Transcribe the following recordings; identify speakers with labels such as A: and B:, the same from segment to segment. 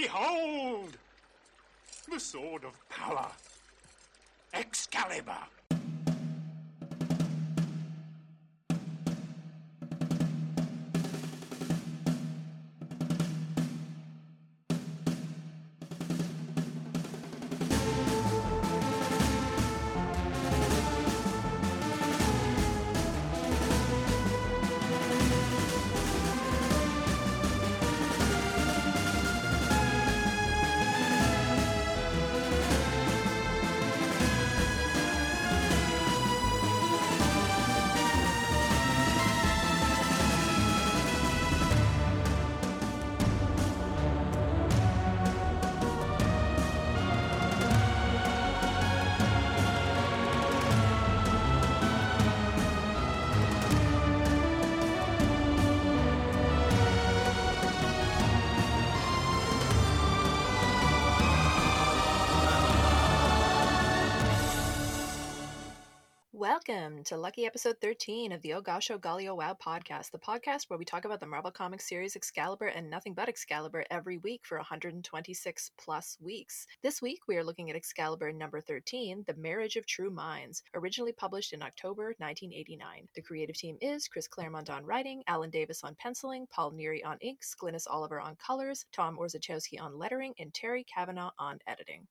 A: Behold! The sword of power. Excalibur.
B: To Lucky Episode 13 of the Oh Gosh Oh Golly Oh Wow podcast, the podcast where we talk about the Marvel Comics series Excalibur and nothing but Excalibur every week for 126 plus weeks. This week we are looking at Excalibur number 13, The Marriage of True Minds, originally published in October 1989. The creative team is Chris Claremont on writing, Alan Davis on penciling, Paul Neary on inks, Glynis Oliver on colors, Tom Orzechowski on lettering, and Terry Kavanagh on editing.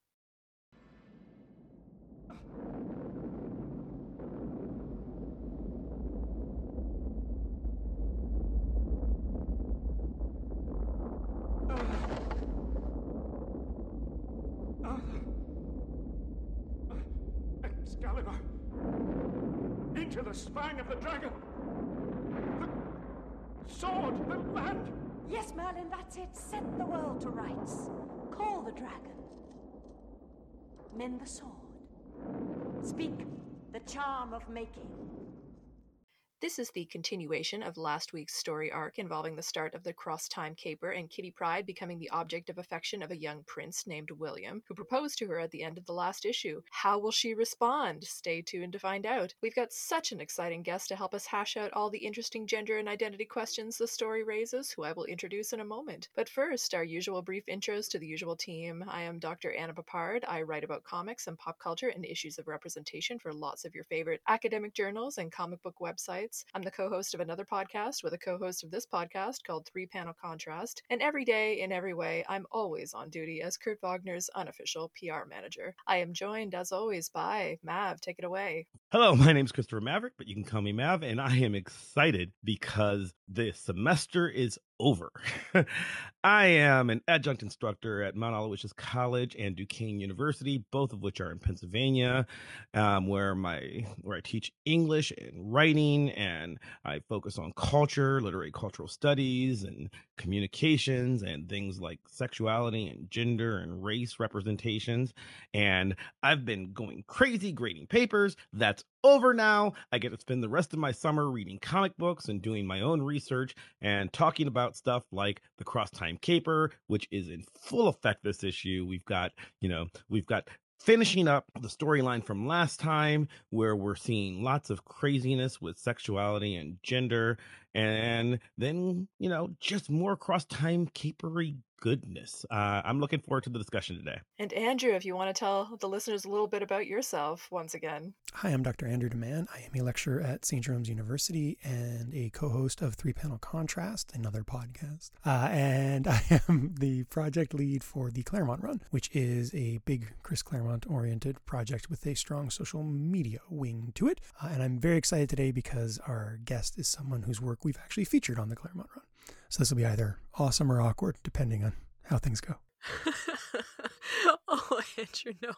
A: Excalibur! Spine of the dragon! The sword! The land!
C: Yes, Merlin, that's it. Set the world to rights. Call the dragon. Mend the sword. Speak the charm of making.
B: This is the continuation of last week's story arc involving the start of the cross time caper and Kitty Pryde becoming the object of affection of a young prince named William, who proposed to her at the end of the last issue. How will she respond? Stay tuned to find out. We've got such an exciting guest to help us hash out all the interesting gender and identity questions the story raises, who I will introduce in a moment. But first, our usual brief intros to the usual team. I am Dr. Anna Peppard. I write about comics and pop culture and issues of representation for lots of your favorite academic journals and comic book websites. I'm the co host of another podcast with a co host of this podcast called Three Panel Contrast. And every day, in every way, I'm always on duty as Kurt Wagner's unofficial PR manager. I am joined, as always, by Mav. Take it away.
D: Hello, my name is Christopher Maverick, but you can call me Mav, and I am excited because the semester is over. I am an adjunct instructor at Mount Aloysius College and Duquesne University, both of which are in Pennsylvania, um, where my where I teach English and writing, and I focus on culture, literary cultural studies, and communications, and things like sexuality and gender and race representations. And I've been going crazy grading papers. That's over now. I get to spend the rest of my summer reading comic books and doing my own research and talking about stuff like the Cross Time Caper, which is in full effect this issue. We've got, you know, we've got finishing up the storyline from last time where we're seeing lots of craziness with sexuality and gender and then you know just more cross time capery goodness uh, i'm looking forward to the discussion today
B: And Andrew, if you want to tell the listeners a little bit about yourself once again.
E: Hi, I'm Dr. Andrew Deman. I am a lecturer at St. Jerome's University and a co host of Three Panel Contrast, another podcast. Uh, and I am the project lead for the Claremont Run, which is a big Chris Claremont oriented project with a strong social media wing to it. Uh, and I'm very excited today because our guest is someone whose work we've actually featured on the Claremont Run. So this will be either awesome or awkward, depending on how things go.
B: oh, Andrew, no,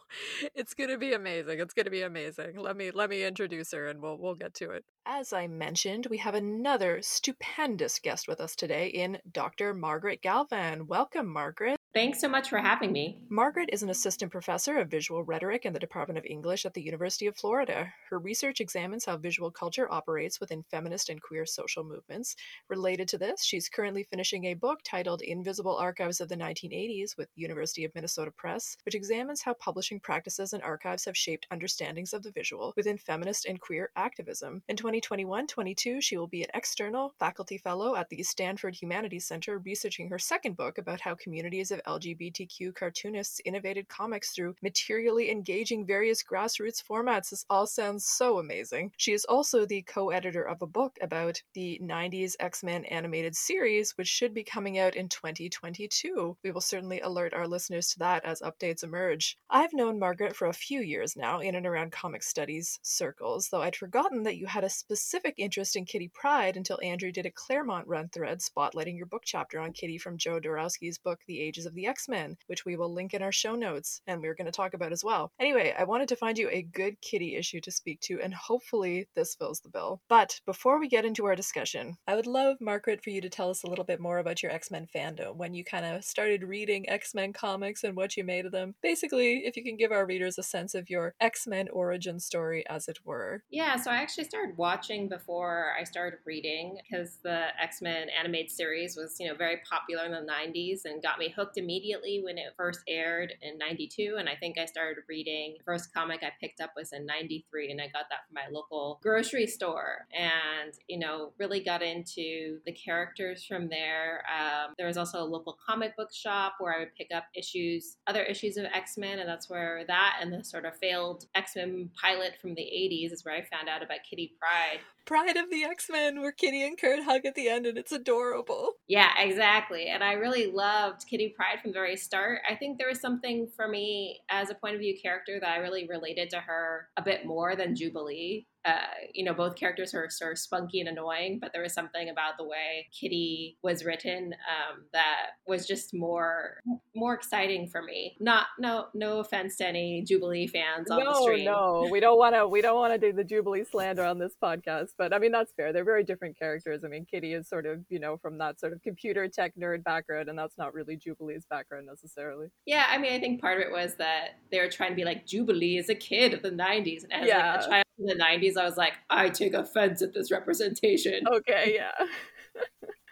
B: it's gonna be amazing. It's gonna be amazing. Let me let me introduce her, and we'll we'll get to it. As I mentioned, we have another stupendous guest with us today in Dr. Margaret Galvan. Welcome, Margaret.
F: Thanks so much for having me.
B: Margaret is an assistant professor of visual rhetoric in the Department of English at the University of Florida. Her research examines how visual culture operates within feminist and queer social movements. Related to this, she's currently finishing a book titled Invisible Archives of the 1980s with University of Minnesota Press, which examines how publishing practices and archives have shaped understandings of the visual within feminist and queer activism. In 2021 22, she will be an external faculty fellow at the Stanford Humanities Center researching her second book about how communities of LGBTQ cartoonists innovated comics through materially engaging various grassroots formats. This all sounds so amazing. She is also the co editor of a book about the 90s X Men animated series, which should be coming out in 2022. We will certainly alert our listeners to that as updates emerge. I've known Margaret for a few years now in and around comic studies circles, though I'd forgotten that you had a specific interest in Kitty Pryde until Andrew did a Claremont run thread spotlighting your book chapter on Kitty from Joe Darowski's book, The Ages of the X Men, which we will link in our show notes and we are going to talk about as well. Anyway, I wanted to find you a good Kitty issue to speak to, and hopefully this fills the bill. But before we get into our discussion, I would love, Margaret, for you to tell us a little bit more about your X Men fandom, when you kind of started reading X Men comics and what you made of them. Basically, if you can give our readers a sense of your X Men origin story, as it were.
F: Yeah, so I actually started watching before I started reading because the X Men animated series was, you know, very popular in the 90s and got me hooked immediately when it first aired in 92. And I think I started reading, the first comic I picked up was in 93, and I got that from my local grocery store. And, you know, really got into the characters from there. Um, there was also a local comic book shop where I would pick up issues, other issues of X Men, and that's where that and the sort of failed X Men pilot from the 80s is where I found out about Kitty Pryde.
B: Pride of the X Men, where Kitty and Kurt hug at the end, and it's adorable.
F: Yeah, exactly. And I really loved Kitty Pryde from the very start. I think there was something for me as a point of view character that I really related to her a bit more than Jubilee uh, you know, both characters are sort of spunky and annoying, but there was something about the way Kitty was written um, that was just more more exciting for me. Not no no offense to any Jubilee fans on
B: no,
F: the stream.
B: No, we don't want to we don't want to do the Jubilee slander on this podcast, but I mean that's fair. They're very different characters. I mean, Kitty is sort of you know from that sort of computer tech nerd background, and that's not really Jubilee's background necessarily.
F: Yeah, I mean, I think part of it was that they were trying to be like Jubilee is a kid of the '90s, and as
B: Yeah.
F: like a child in the '90s, I was like, I take offense at this representation.
B: Okay, yeah.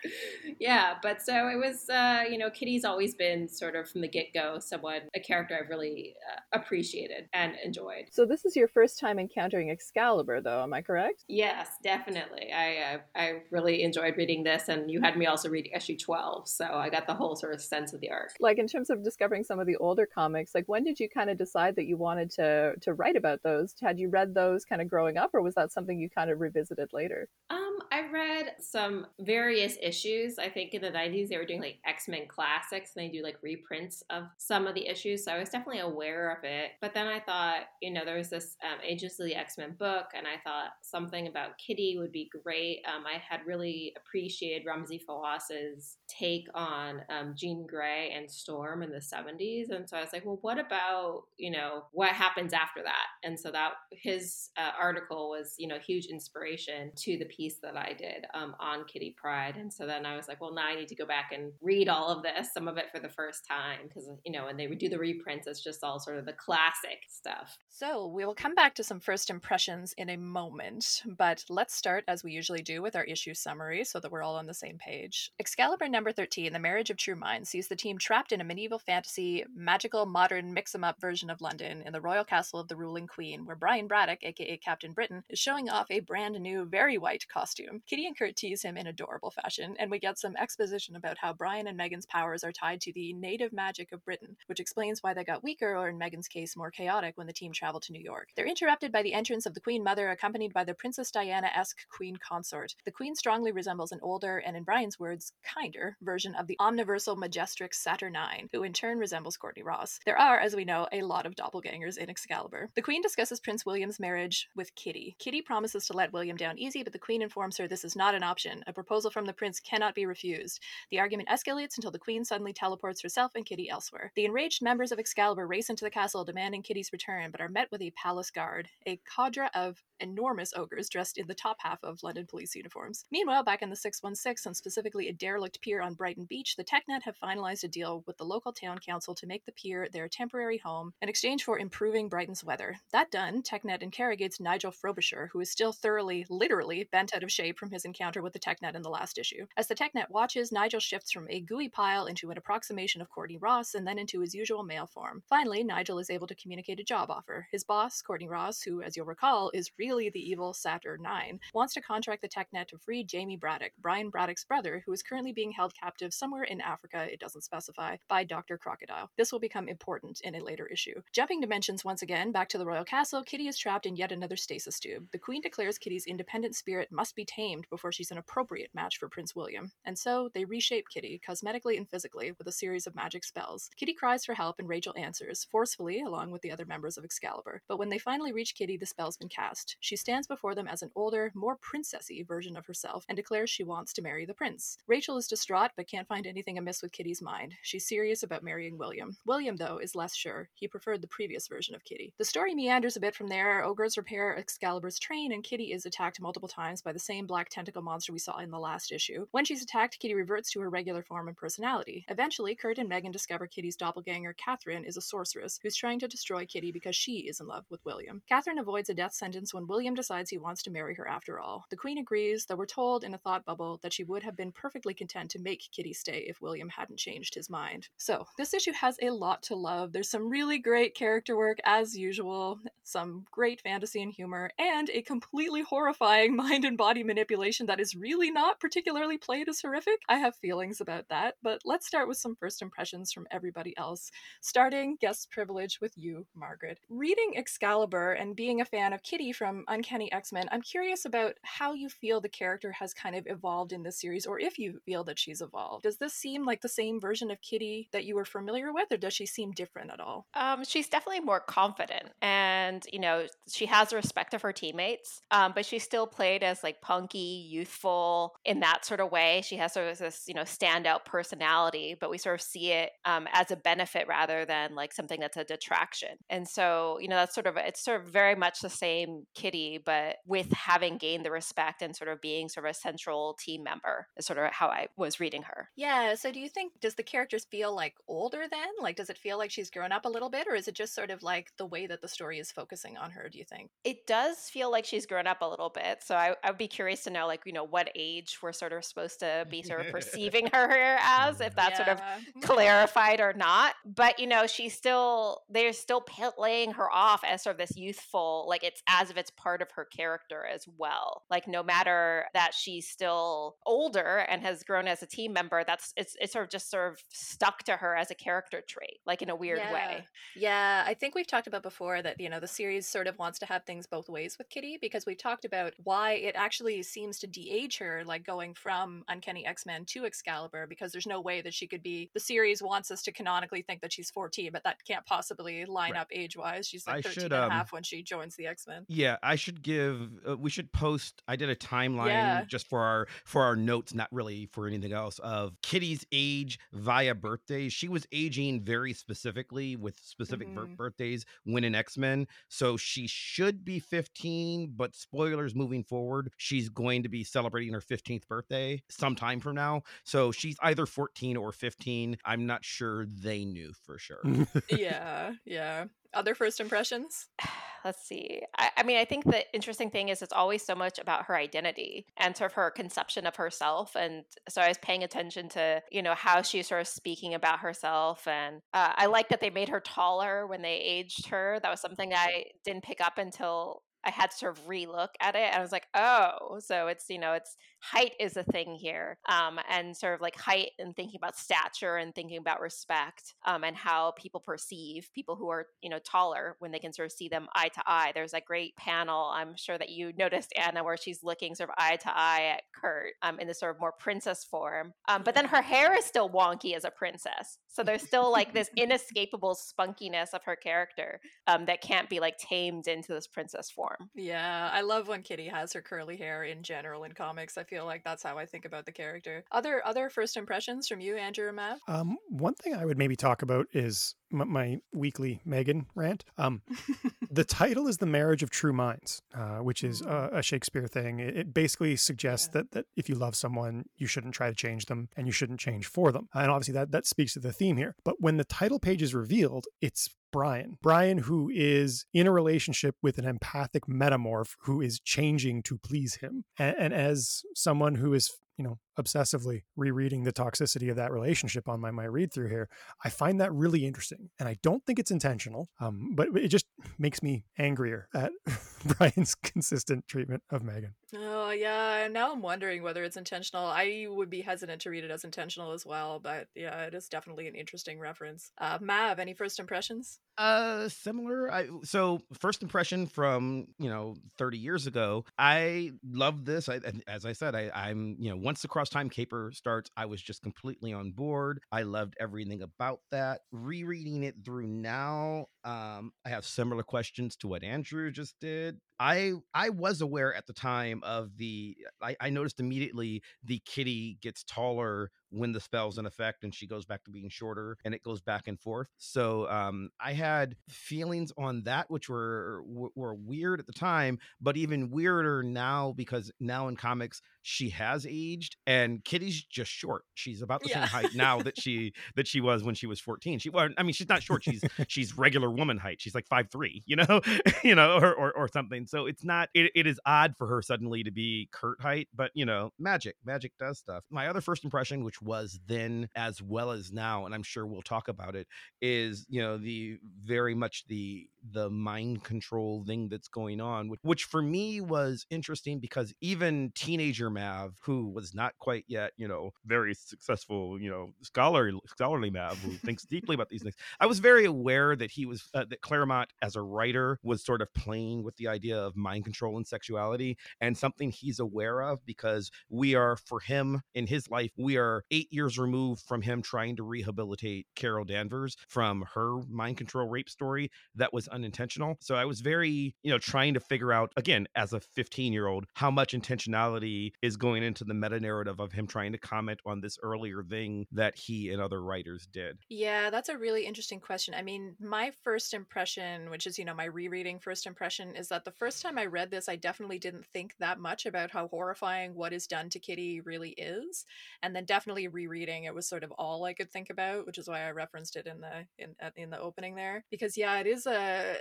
F: yeah, but so it was, uh, you know, Kitty's always been sort of from the get go someone, a character I've really uh, appreciated and enjoyed.
B: So this is your first time encountering Excalibur, though. Am I correct?
F: Yes, definitely. I uh, I really enjoyed reading this, and you had me also read issue twelve, so I got the whole sort of sense of the arc.
B: Like in terms of discovering some of the older comics, like when did you kind of decide that you wanted to to write about those? Had you read those kind of growing up, or was that something you kind of revisited later?
F: Um, I read some various issues. I think in the 90s they were doing like X Men classics and they do like reprints of some of the issues. So I was definitely aware of it. But then I thought, you know, there was this um, Ages of the X Men book and I thought something about Kitty would be great. Um, I had really appreciated Ramzi Fawaz's take on um, Jean Grey and Storm in the 70s. And so I was like, well, what about, you know, what happens after that? And so that his uh, article was, you know, huge inspiration to the piece that I did um, on Kitty Pryde. And so then I was like, well, now I need to go back and read all of this, some of it for the first time, because, you know, when they would do the reprints, it's just all sort of the classic stuff.
B: So we will come back to some first impressions in a moment, but let's start as we usually do with our issue summary so that we're all on the same page. Excalibur number 13, The Marriage of True Minds, sees the team trapped in a medieval fantasy, magical, modern, mix 'em up version of London in the royal castle of the ruling queen, where Brian Braddock, aka Captain Britain, is showing off a brand new, very white costume. Kitty and Kurt tease him in adorable fashion, and we get some exposition about how Brian and Megan's powers are tied to the native magic of Britain, which explains why they got weaker, or in Megan's case, more chaotic when the team traveled to New York. They're interrupted by the entrance of the Queen Mother, accompanied by the Princess Diana esque Queen Consort. The Queen strongly resembles an older, and in Brian's words, kinder, version of the omniversal majestrix Saturnyne, who in turn resembles Courtney Ross. There are, as we know, a lot of doppelgangers in Excalibur. The Queen discusses Prince William's marriage with Kitty. Kitty promises to let William down easy, but the Queen informs her this is not an option. A proposal from the prince cannot be refused. The argument escalates until the Queen suddenly teleports herself and Kitty elsewhere. The enraged members of Excalibur race into the castle demanding Kitty's return, but are met with a palace guard, a cadre of enormous ogres dressed in the top half of London police uniforms. Meanwhile, back in the 616, and specifically a derelict pier on Brighton Beach, the TechNet have finalized a deal with the local town council to make the pier their temporary home in exchange for improving Brighton's weather. That done, TechNet interrogates Nigel Frobisher, who is still thoroughly, literally bent out of shape from his encounter with the TechNet in the last issue. As the TechNet watches, Nigel shifts from a gooey pile into an approximation of Courtney Ross and then into his usual male form. Finally, Nigel is able to communicate a job offer. His boss, Courtney Ross, who, as you'll recall, is really the evil Saturnyne, wants to contract the TechNet to free Jamie Braddock, Brian Braddock's brother, who is currently being held captive somewhere in Africa, it doesn't specify, by Dr. Crocodile. This will become important in a later issue. Jumping dimensions once again, back to the royal castle, Kitty is trapped in yet another stasis tube. The queen declares Kitty's independent spirit must be tamed before she's an appropriate match for Prince William. William, and so they reshape Kitty, cosmetically and physically, with a series of magic spells. Kitty cries for help and Rachel answers, forcefully, along with the other members of Excalibur. But when they finally reach Kitty, the spell's been cast. She stands before them as an older, more princessy version of herself and declares she wants to marry the prince. Rachel is distraught but can't find anything amiss with Kitty's mind. She's serious about marrying William. William, though, is less sure. He preferred the previous version of Kitty. The story meanders a bit from there. Ogres repair Excalibur's train, and Kitty is attacked multiple times by the same black tentacle monster we saw in the last issue. When she's attacked, Kitty reverts to her regular form and personality. Eventually, Kurt and Megan discover Kitty's doppelganger, Catherine, is a sorceress who's trying to destroy Kitty because she is in love with William. Catherine avoids a death sentence when William decides he wants to marry her after all. The Queen agrees, though we're told in a thought bubble that she would have been perfectly content to make Kitty stay if William hadn't changed his mind. So, this issue has a lot to love. There's some really great character work, as usual, some great fantasy and humor, and a completely horrifying mind and body manipulation that is really not particularly played as horrific. I have feelings about that, but let's start with some first impressions from everybody else. Starting guest privilege with you, Margaret. Reading Excalibur and being a fan of Kitty from Uncanny X Men, I'm curious about how you feel the character has kind of evolved in this series, or if you feel that she's evolved. Does this seem like the same version of Kitty that you were familiar with, or does she seem different at all?
F: Um, she's definitely more confident, and you know, she has respect of her teammates, um, but she's still played as like punky, youthful in that sort way. She has sort of this, you know, standout personality, but we sort of see it um, as a benefit rather than like something that's a detraction. And so, you know, that's sort of it's sort of very much the same Kitty, but with having gained the respect and sort of being sort of a central team member is sort of how I was reading her.
B: Yeah. So, do you think does the characters feel like older then? Like, does it feel like she's grown up a little bit, or is it just sort of like the way that the story is focusing on her? Do you think
F: it does feel like she's grown up a little bit? So, I, I would be curious to know, like, you know, what age we're sort of supposed to be sort of perceiving her as, if that's
B: yeah.
F: sort of clarified or not. But you know, she's still they're still laying her off as sort of this youthful, like it's as if it's part of her character as well. Like no matter that she's still older and has grown as a team member, that's it's it's sort of just sort of stuck to her as a character trait, like in a weird
B: yeah.
F: way.
B: Yeah, I think we've talked about before that you know the series sort of wants to have things both ways with Kitty because we've talked about why it actually seems to de-age her, like going from Uncanny X Men to Excalibur, because there's no way that she could be. The series wants us to canonically think that she's 14, but that can't possibly line
D: Right.
B: up age wise. She's like
D: I
B: 13
D: should,
B: and a
D: um,
B: half when she joins the X Men.
D: Yeah, I should give. Uh, we should post. I did a timeline
B: Yeah.
D: just for our for our notes, not really for anything else. Of Kitty's age via birthdays. She was aging very specifically with specific
B: Mhm.
D: birthdays when in X Men. So she should be 15. But spoilers moving forward, she's going to be celebrating her 15th birthday sometime from now. So she's either 14 or 15. I'm not sure they knew for sure.
B: yeah, yeah. Other first impressions?
F: let's see. I, I mean, I think the interesting thing is it's always so much about her identity and sort of her conception of herself. And so I was paying attention to, you know, how she's sort of speaking about herself. And uh, I like that they made her taller when they aged her. That was something I didn't pick up until I had to sort of relook at it. And I was like, oh, so it's, you know, it's height is a thing here. Um, and sort of like height and thinking about stature and thinking about respect um, and how people perceive people who are, you know, taller when they can sort of see them eye to eye. There's that great panel, I'm sure that you noticed, Anna, where she's looking sort of eye to eye at Kurt um, in this sort of more princess form. Um, but then her hair is still wonky as a princess. So there's still like this inescapable spunkiness of her character um, that can't be like tamed into this princess form.
B: Yeah, I love when Kitty has her curly hair in general in comics. I feel like that's how I think about the character. Other other first impressions from you, Andrew or Mav?
E: Um, one thing I would maybe talk about is my, my weekly Megan rant. Um, the title is "The Marriage of True Minds," uh, which is a, a Shakespeare thing. It, it basically suggests
B: Yeah.
E: that that if you love someone, you shouldn't try to change them, and you shouldn't change for them. And obviously, that that speaks to the theme here. But when the title page is revealed, it's Brian. Brian, who is in a relationship with an empathic metamorph who is changing to please him. And, and as someone who is, you know, obsessively rereading the toxicity of that relationship on my, my read through here, I find that really interesting. And I don't think it's intentional, um, but it just makes me angrier at Brian's consistent treatment of Megan.
B: Oh yeah, now I'm wondering whether it's intentional. I would be hesitant to read it as intentional as well, but yeah, it is definitely an interesting reference. Uh, Mav, any first impressions?
D: Uh, similar. I so first impression from you know 30 years ago. I love this. I as I said, I, I'm you know once the cross time caper starts, I was just completely on board. I loved everything about that. Rereading it through now, um, I have similar questions to what Andrew just did. I I was aware at the time of the. I, I noticed immediately the kitty gets taller when the spell's in effect and she goes back to being shorter and it goes back and forth so um i had feelings on that which were were weird at the time but even weirder now because now in comics she has aged and kitty's just short. She's about the
B: Yeah.
D: same height now that she that she was when she was 14 she well i mean she's not short. She's she's regular woman height. She's like five three you know? You know or, or or something. So it's not it, it is odd for her suddenly to be kurt height but you know magic magic does stuff. My other first impression which was then as well as now and i'm sure we'll talk about it is you know the very much the the mind control thing that's going on which, which for me was interesting because even teenager mav who was not quite yet you know very successful you know scholarly scholarly mav who thinks deeply about these things. I was very aware that he was uh, that claremont as a writer was sort of playing with the idea of mind control and sexuality and something he's aware of because we are for him in his life we are eight years removed from him trying to rehabilitate carol danvers from her mind control rape story that was unintentional. So i was very you know trying to figure out again as a 15 year old how much intentionality is going into the meta narrative of him trying to comment on this earlier thing that he and other writers did
B: Yeah, that's a really interesting question. I mean, my first impression, which is, you know, my rereading first impression, is that the first time I read this, I definitely didn't think that much about how horrifying what is done to Kitty really is. And then definitely rereading it was sort of all I could think about, which is why I referenced it in the in in the opening there. Because yeah, it is a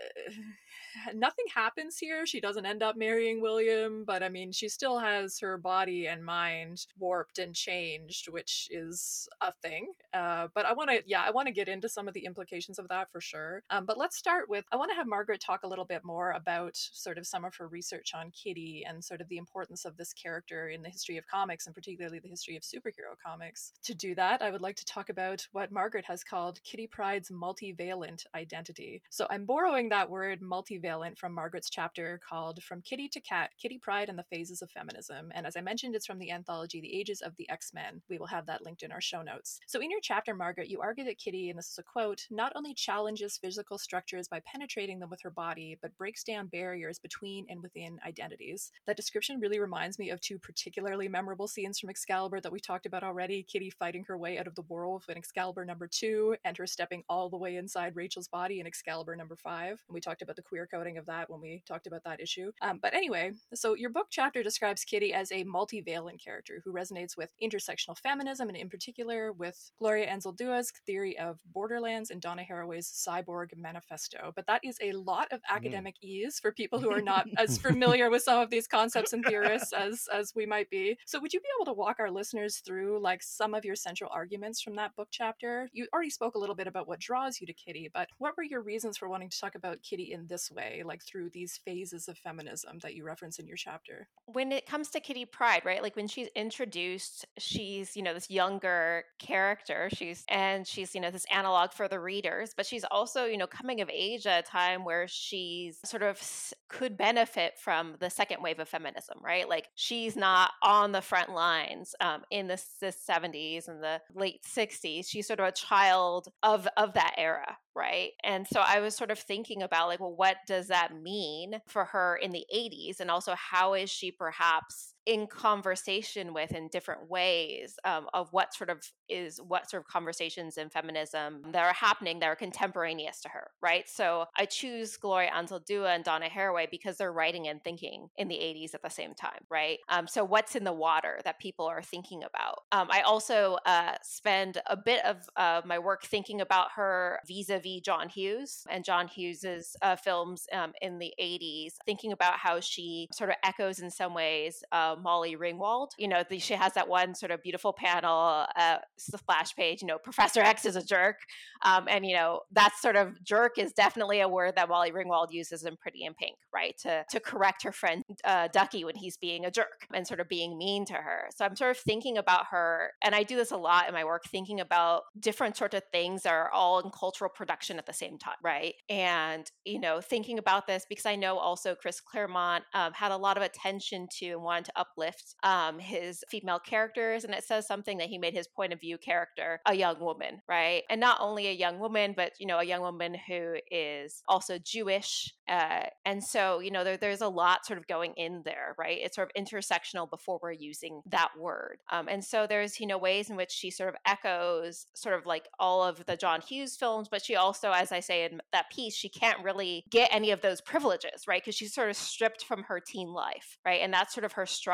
B: nothing happens here. She doesn't end up marrying William, but I mean, she still has her body and mind warped and changed, which is a thing. Uh, but I want to, yeah, I want to get into some of the implications of that for sure. Um, but let's start with I want to have Margaret talk a little bit more about sort of some of her research on Kitty and sort of the importance of this character in the history of comics and particularly the history of superhero comics. To do that, I would like to talk about what Margaret has called Kitty Pryde's multivalent identity. So I'm borrowing that word multivalent from Margaret's chapter called From Kitty to Cat Kitty Pryde and the Phases of Feminism. And as I mentioned, it's from the anthology The Ages of the X Men. We will have that linked in our show notes. So in your chapter, Margaret, you argue that Kitty, and this is a quote, not only challenges physical structures by penetrating them with her body, but breaks down barriers between and within identities. That description really reminds me of two particularly memorable scenes from Excalibur that we talked about already Kitty fighting her way out of the werewolf in Excalibur number two, and her stepping all the way inside Rachel's body in Excalibur number five. And we talked about the queer coding of that when we talked about that issue. Um, but anyway, so your book chapter describes Kitty as a multivalent character who resonates with intersectional feminism and, in particular, with Gloria Anzaldúa's theory of borderlands and Donna Haraway's cyborg manifesto. But that is a lot of mm. academic ease for people who are not as familiar with some of these concepts and theorists as as we might be. So, would you be able to walk our listeners through like some of your central arguments from that book chapter? You already spoke a little bit about what draws you to Kitty, but what were your reasons for wanting to talk about Kitty in this way, like through these phases of feminism that you reference in your chapter?
F: when it comes to Kitty Pryde, right? Like when she's introduced, she's, you know, this younger character. She's, and she's, you know, this analog for the readers, but she's also, you know, coming of age at a time where she's sort of could benefit from the second wave of feminism, right? Like she's not on the front lines um, in the, the 70s and the late 60s. She's sort of a child of, of that era, right? And so I was sort of thinking about like, well, what does that mean for her in the 80s? And also, how is she perhaps in conversation with in different ways um, of what sort of is what sort of conversations in feminism that are happening that are contemporaneous to her, right? So I choose Gloria Anzaldúa and Donna Haraway because they're writing and thinking in the 80s at the same time, right? Um, so what's in the water that people are thinking about? Um, I also uh, spend a bit of uh, my work thinking about her vis-a-vis John Hughes and John Hughes's uh, films um, in the 80s, thinking about how she sort of echoes in some ways uh, Molly Ringwald. You know, the, she has that one sort of beautiful panel, uh, splash page, you know, Professor X is a jerk. Um, and, you know, that sort of jerk is definitely a word that Molly Ringwald uses in Pretty in Pink, right? To, to correct her friend uh, Ducky when he's being a jerk and sort of being mean to her. So I'm sort of thinking about her, and I do this a lot in my work, thinking about different sorts of things that are all in cultural production at the same time, right? And, you know, thinking about this because I know also Chris Claremont um, had a lot of attention to and wanted to uplift um, his female characters. And it says something that he made his point of view character a young woman, right? And not only a young woman, but, you know, a young woman who is also Jewish. Uh, and so, you know, there, there's a lot sort of going in there, right? It's sort of intersectional before we're using that word. Um, and so there's, you know, ways in which she sort of echoes sort of like all of the John Hughes films, but she also, as I say in that piece, she can't really get any of those privileges, right? Because she's sort of stripped from her teen life, right? And that's sort of her struggle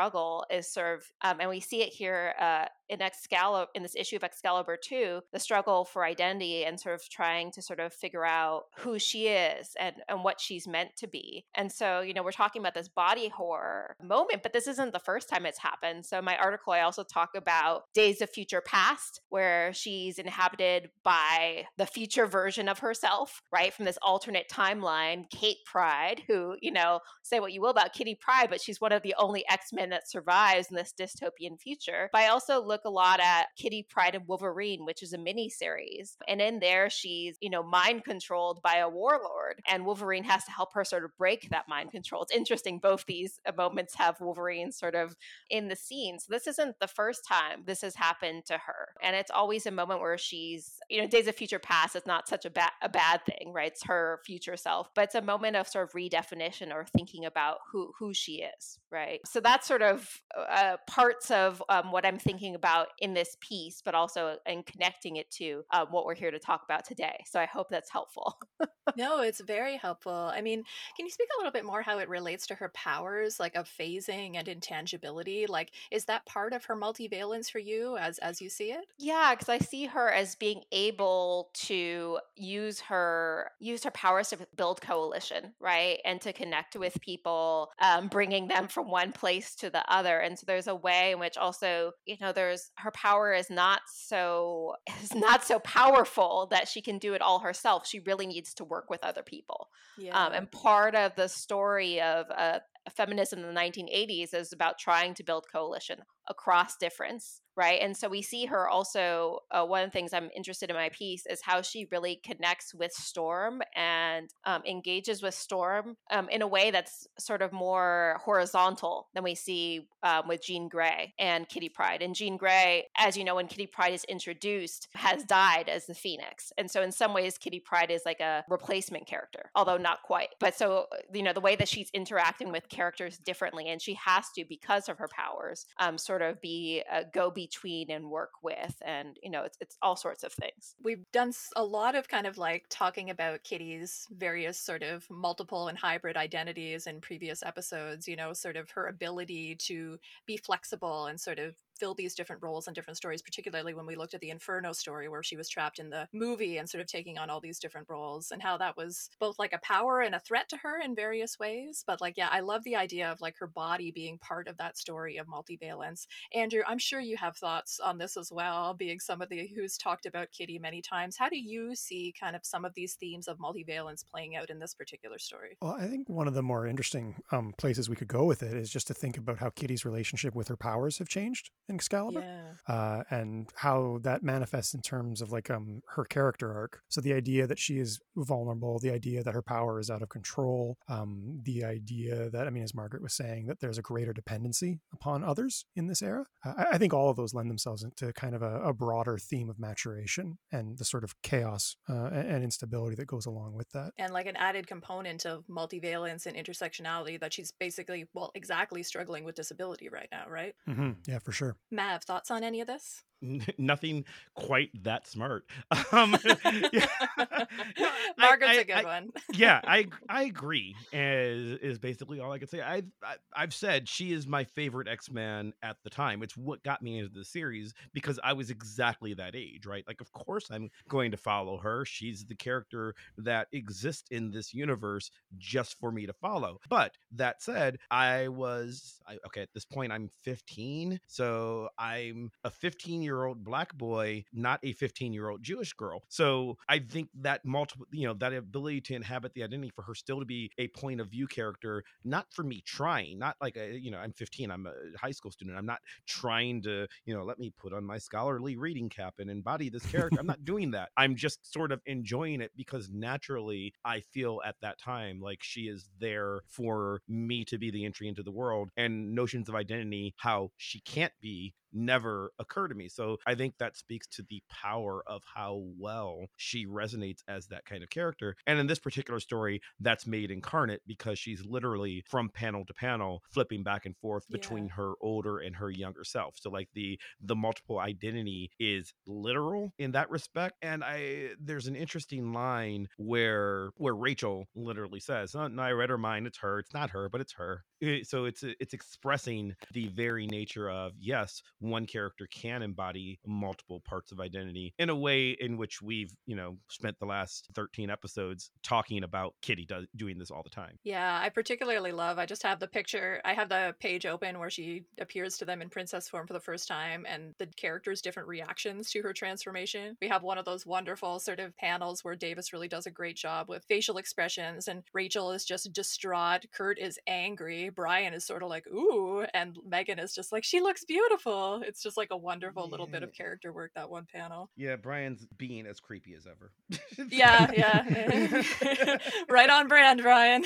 F: is sort of, um, and we see it here uh, in Excalibur, in this issue of Excalibur 2, the struggle for identity and sort of trying to sort of figure out who she is and, and what she's meant to be. And so, you know, we're talking about this body horror moment, but this isn't the first time it's happened. So, my article, I also talk about Days of Future Past, where she's inhabited by the future version of herself, right? From this alternate timeline, Kate Pryde, who, you know, say what you will about Kitty Pryde, but she's one of the only X Men that survives in this dystopian future. But I also look a lot at Kitty Pryde and Wolverine, which is a mini series. And in there, she's, you know, mind controlled by a warlord, and Wolverine has to help her sort of break that mind control. It's interesting, both these moments have Wolverine sort of in the scene. So this isn't the first time this has happened to her. And it's always a moment where she's, you know, Days of Future Past is not such a, ba- a bad thing, right? It's her future self, but it's a moment of sort of redefinition or thinking about who, who she is, right? So that's sort of uh, parts of um, what I'm thinking about in this piece, but also in connecting it to um, what we're here to talk about today. So I hope that's helpful.
B: no, it's very helpful. I mean, can you speak a little bit more how it relates to her powers, like of phasing and intangibility? Like, is that part of her multivalence for you as as you see it?
F: Yeah, because I see her as being able to use her use her powers to build coalition, right, and to connect with people, um, bringing them from one place to the other. And so there's a way in which also, you know, there's her power is not so is not so powerful that she can do it all herself. She really needs to work with other people. Yeah. Um, and part of the story of uh, feminism in the 1980s is about trying to build coalition across difference right? And so we see her also. Uh, one of the things I'm interested in my piece is how she really connects with Storm and um, engages with Storm um, in a way that's sort of more horizontal than we see um, with Jean Grey and Kitty Pryde. And Jean Grey, as you know, when Kitty Pryde is introduced, has died as the Phoenix. And so in some ways, Kitty Pryde is like a replacement character, although not quite. But so, you know, the way that she's interacting with characters differently, and she has to, because of her powers, um, sort of be a go between and work with and you know it's, it's all sorts of things.
B: We've done a lot of kind of like talking about kitty's various sort of multiple and hybrid identities in previous episodes you know sort of her ability to be flexible and sort of fill these different roles and different stories, particularly when we looked at the Inferno story where she was trapped in the movie and sort of taking on all these different roles and how that was both like a power and a threat to her in various ways. But like, yeah, I love the idea of like her body being part of that story of multivalence. Andrew, I'm sure you have thoughts on this as well, being somebody who's talked about Kitty many times. How do you see kind of some of these themes of multivalence playing out in this particular story?
E: Well, I think one of the more interesting um, places we could go with it is just to think about how Kitty's relationship with her powers have changed in Excalibur,
B: Yeah.
E: uh, and how that manifests in terms of like um her character arc. So the idea that she is vulnerable, the idea that her power is out of control, um, the idea that I mean, as Margaret was saying, that there's a greater dependency upon others in this era. Uh, I, I think all of those lend themselves into kind of a, a broader theme of maturation and the sort of chaos uh, and, instability that goes along with that.
B: And like an added component of multivalence and intersectionality that she's basically, well, exactly struggling with disability right now, right?
E: hmm Yeah, for sure.
B: Mav, thoughts on any of this?
D: N- nothing quite that smart. Um, yeah. No,
B: Margaret's
D: I-
B: a good
D: I-
B: one.
D: yeah, I I agree. Is is basically all I could say. I've I, I've said she is my favorite X Man at the time. It's what got me into the series because I was exactly that age, right? Like, of course, I'm going to follow her. She's the character that exists in this universe just for me to follow. But that said, I was I, okay at this point. I'm 15, so I'm a 15 year old black boy, not a 15 year old Jewish girl. So I think that multiple, you know, that ability to inhabit the identity for her still to be a point of view character, not for me trying, not like a, you know, I'm 15, I'm a high school student. I'm not trying to, you know, let me put on my scholarly reading cap and embody this character. I'm not doing that. I'm just sort of enjoying it because naturally I feel at that time like she is there for me to be the entry into the world and notions of identity, how she can't be never occur to me. So I think that speaks to the power of how well she resonates as that kind of character. And in this particular story, that's made incarnate because she's literally from panel to panel flipping back and forth
B: Yeah.
D: between her older and her younger self. So like the the multiple identity is literal in that respect. And I there's an interesting line where where Rachel literally says, oh, no, I read her mind, it's her, it's not her, but it's her. Eh, So it's it's expressing the very nature of yes, one character can embody multiple parts of identity in a way in which we've you know spent the last 13 episodes talking about kitty does, doing this all the time
B: Yeah, I particularly love. I just have the picture. I have the page open where she appears to them in princess form for the first time, and the characters' different reactions to her transformation. We have one of those wonderful sort of panels where Davis really does a great job with facial expressions, and Rachel is just distraught. Kurt is angry. Brian is sort of like ooh, and Megan is just like she looks beautiful. It's just like a wonderful little bit of character work that one panel.
D: yeah brian's being as creepy as ever
B: Yeah, yeah. right on brand, Brian.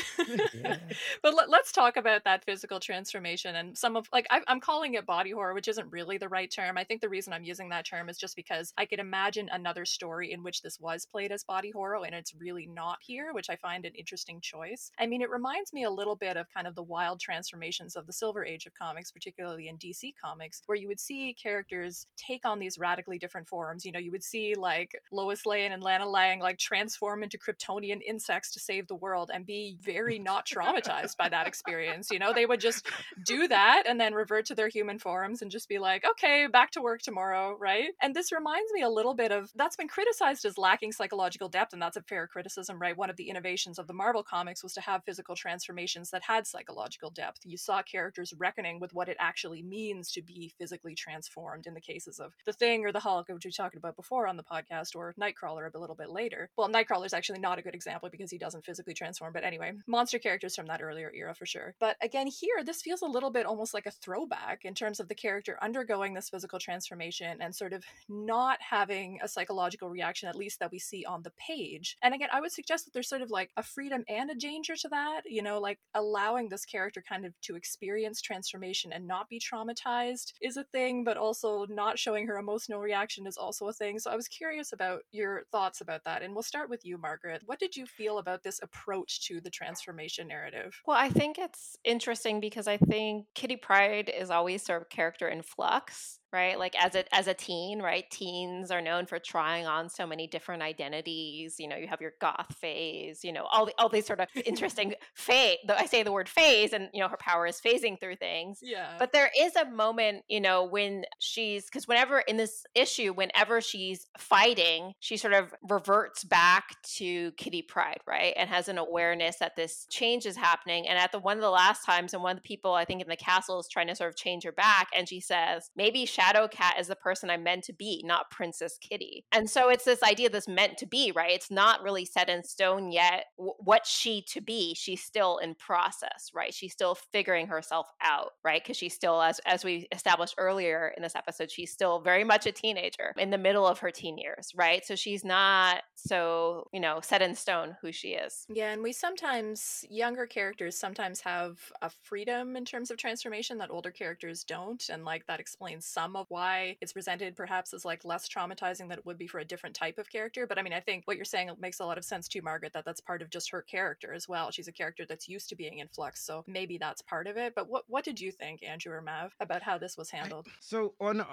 E: Yeah.
B: but let, us talk about that physical transformation and some of like I, I'm calling it body horror, which isn't really the right term. I think the reason I'm using that term is just because I could imagine another story in which this was played as body horror, and it's really not here, which I find an interesting choice. I mean, it reminds me a little bit of kind of the wild transformations of the Silver Age of comics, particularly in DC comics, where you would see characters take on these radically different forms. You know, you would see like Lois Lane and Lana Lang like transform into Kryptonian insects to save the world and be very not traumatized by that experience. You know, they would just do that and then revert to their human forms and just be like, okay, back to work tomorrow, right? And this reminds me a little bit of that's been criticized as lacking psychological depth, and that's a fair criticism, right? One of the innovations of the Marvel comics was to have physical transformations that had psychological depth. You saw characters reckoning with what it actually means to be physically transformed in the cases of the Thing or the Hulk, which we talked about before on the podcast, or Nightcrawler a little bit later. Well, Nightcrawler's actually not a good example because he doesn't physically transform, but anyway, monster characters from that earlier era for sure. But again, here, this feels a little bit almost like a throwback in terms of the character undergoing this physical transformation and sort of not having a psychological reaction, at least that we see on the page. And again, I would suggest that there's sort of like a freedom and a danger to that, you know, like allowing this character kind of to experience transformation and not be traumatized is a thing, but also not showing her emotional reaction is also a thing. So I was curious about your thoughts about that. And we'll start with you, Margaret. What did you feel about this approach to the transformation narrative?
F: Well, I think it's interesting because I think Kitty Pryde is always sort of character in flux. Right? Like as a as a teen, right? Teens are known for trying on so many different identities. You know, you have your goth phase, you know, all the, all these sort of interesting phase. I say the word phase, and you know, her power is phasing through things.
B: Yeah.
F: But there is a moment, you know, when she's because whenever in this issue, whenever she's fighting, she sort of reverts back to Kitty Pryde, right? And has an awareness that this change is happening. And at the one of the last times, and one of the people I think in the castle is trying to sort of change her back, and she says, maybe Shadow Cat is the person I'm meant to be, not Princess Kitty. And so it's this idea that's meant to be, right? It's not really set in stone yet. W- what's she to be? She's still in process, right? She's still figuring herself out, right? Because she's still, as as we established earlier in this episode, she's still very much a teenager in the middle of her teen years, right? So she's not so you know set in stone who she is.
B: Yeah, and we sometimes younger characters sometimes have a freedom in terms of transformation that older characters don't, and like that explains some of why it's presented perhaps as like less traumatizing than it would be for a different type of character. But I mean, I think what you're saying makes a lot of sense too, Margaret. That that's part of just her character as well. She's a character that's used to being in flux, so maybe that's part of it. But what what did you think, Andrew or Mav, about how this was handled?
D: So on, uh,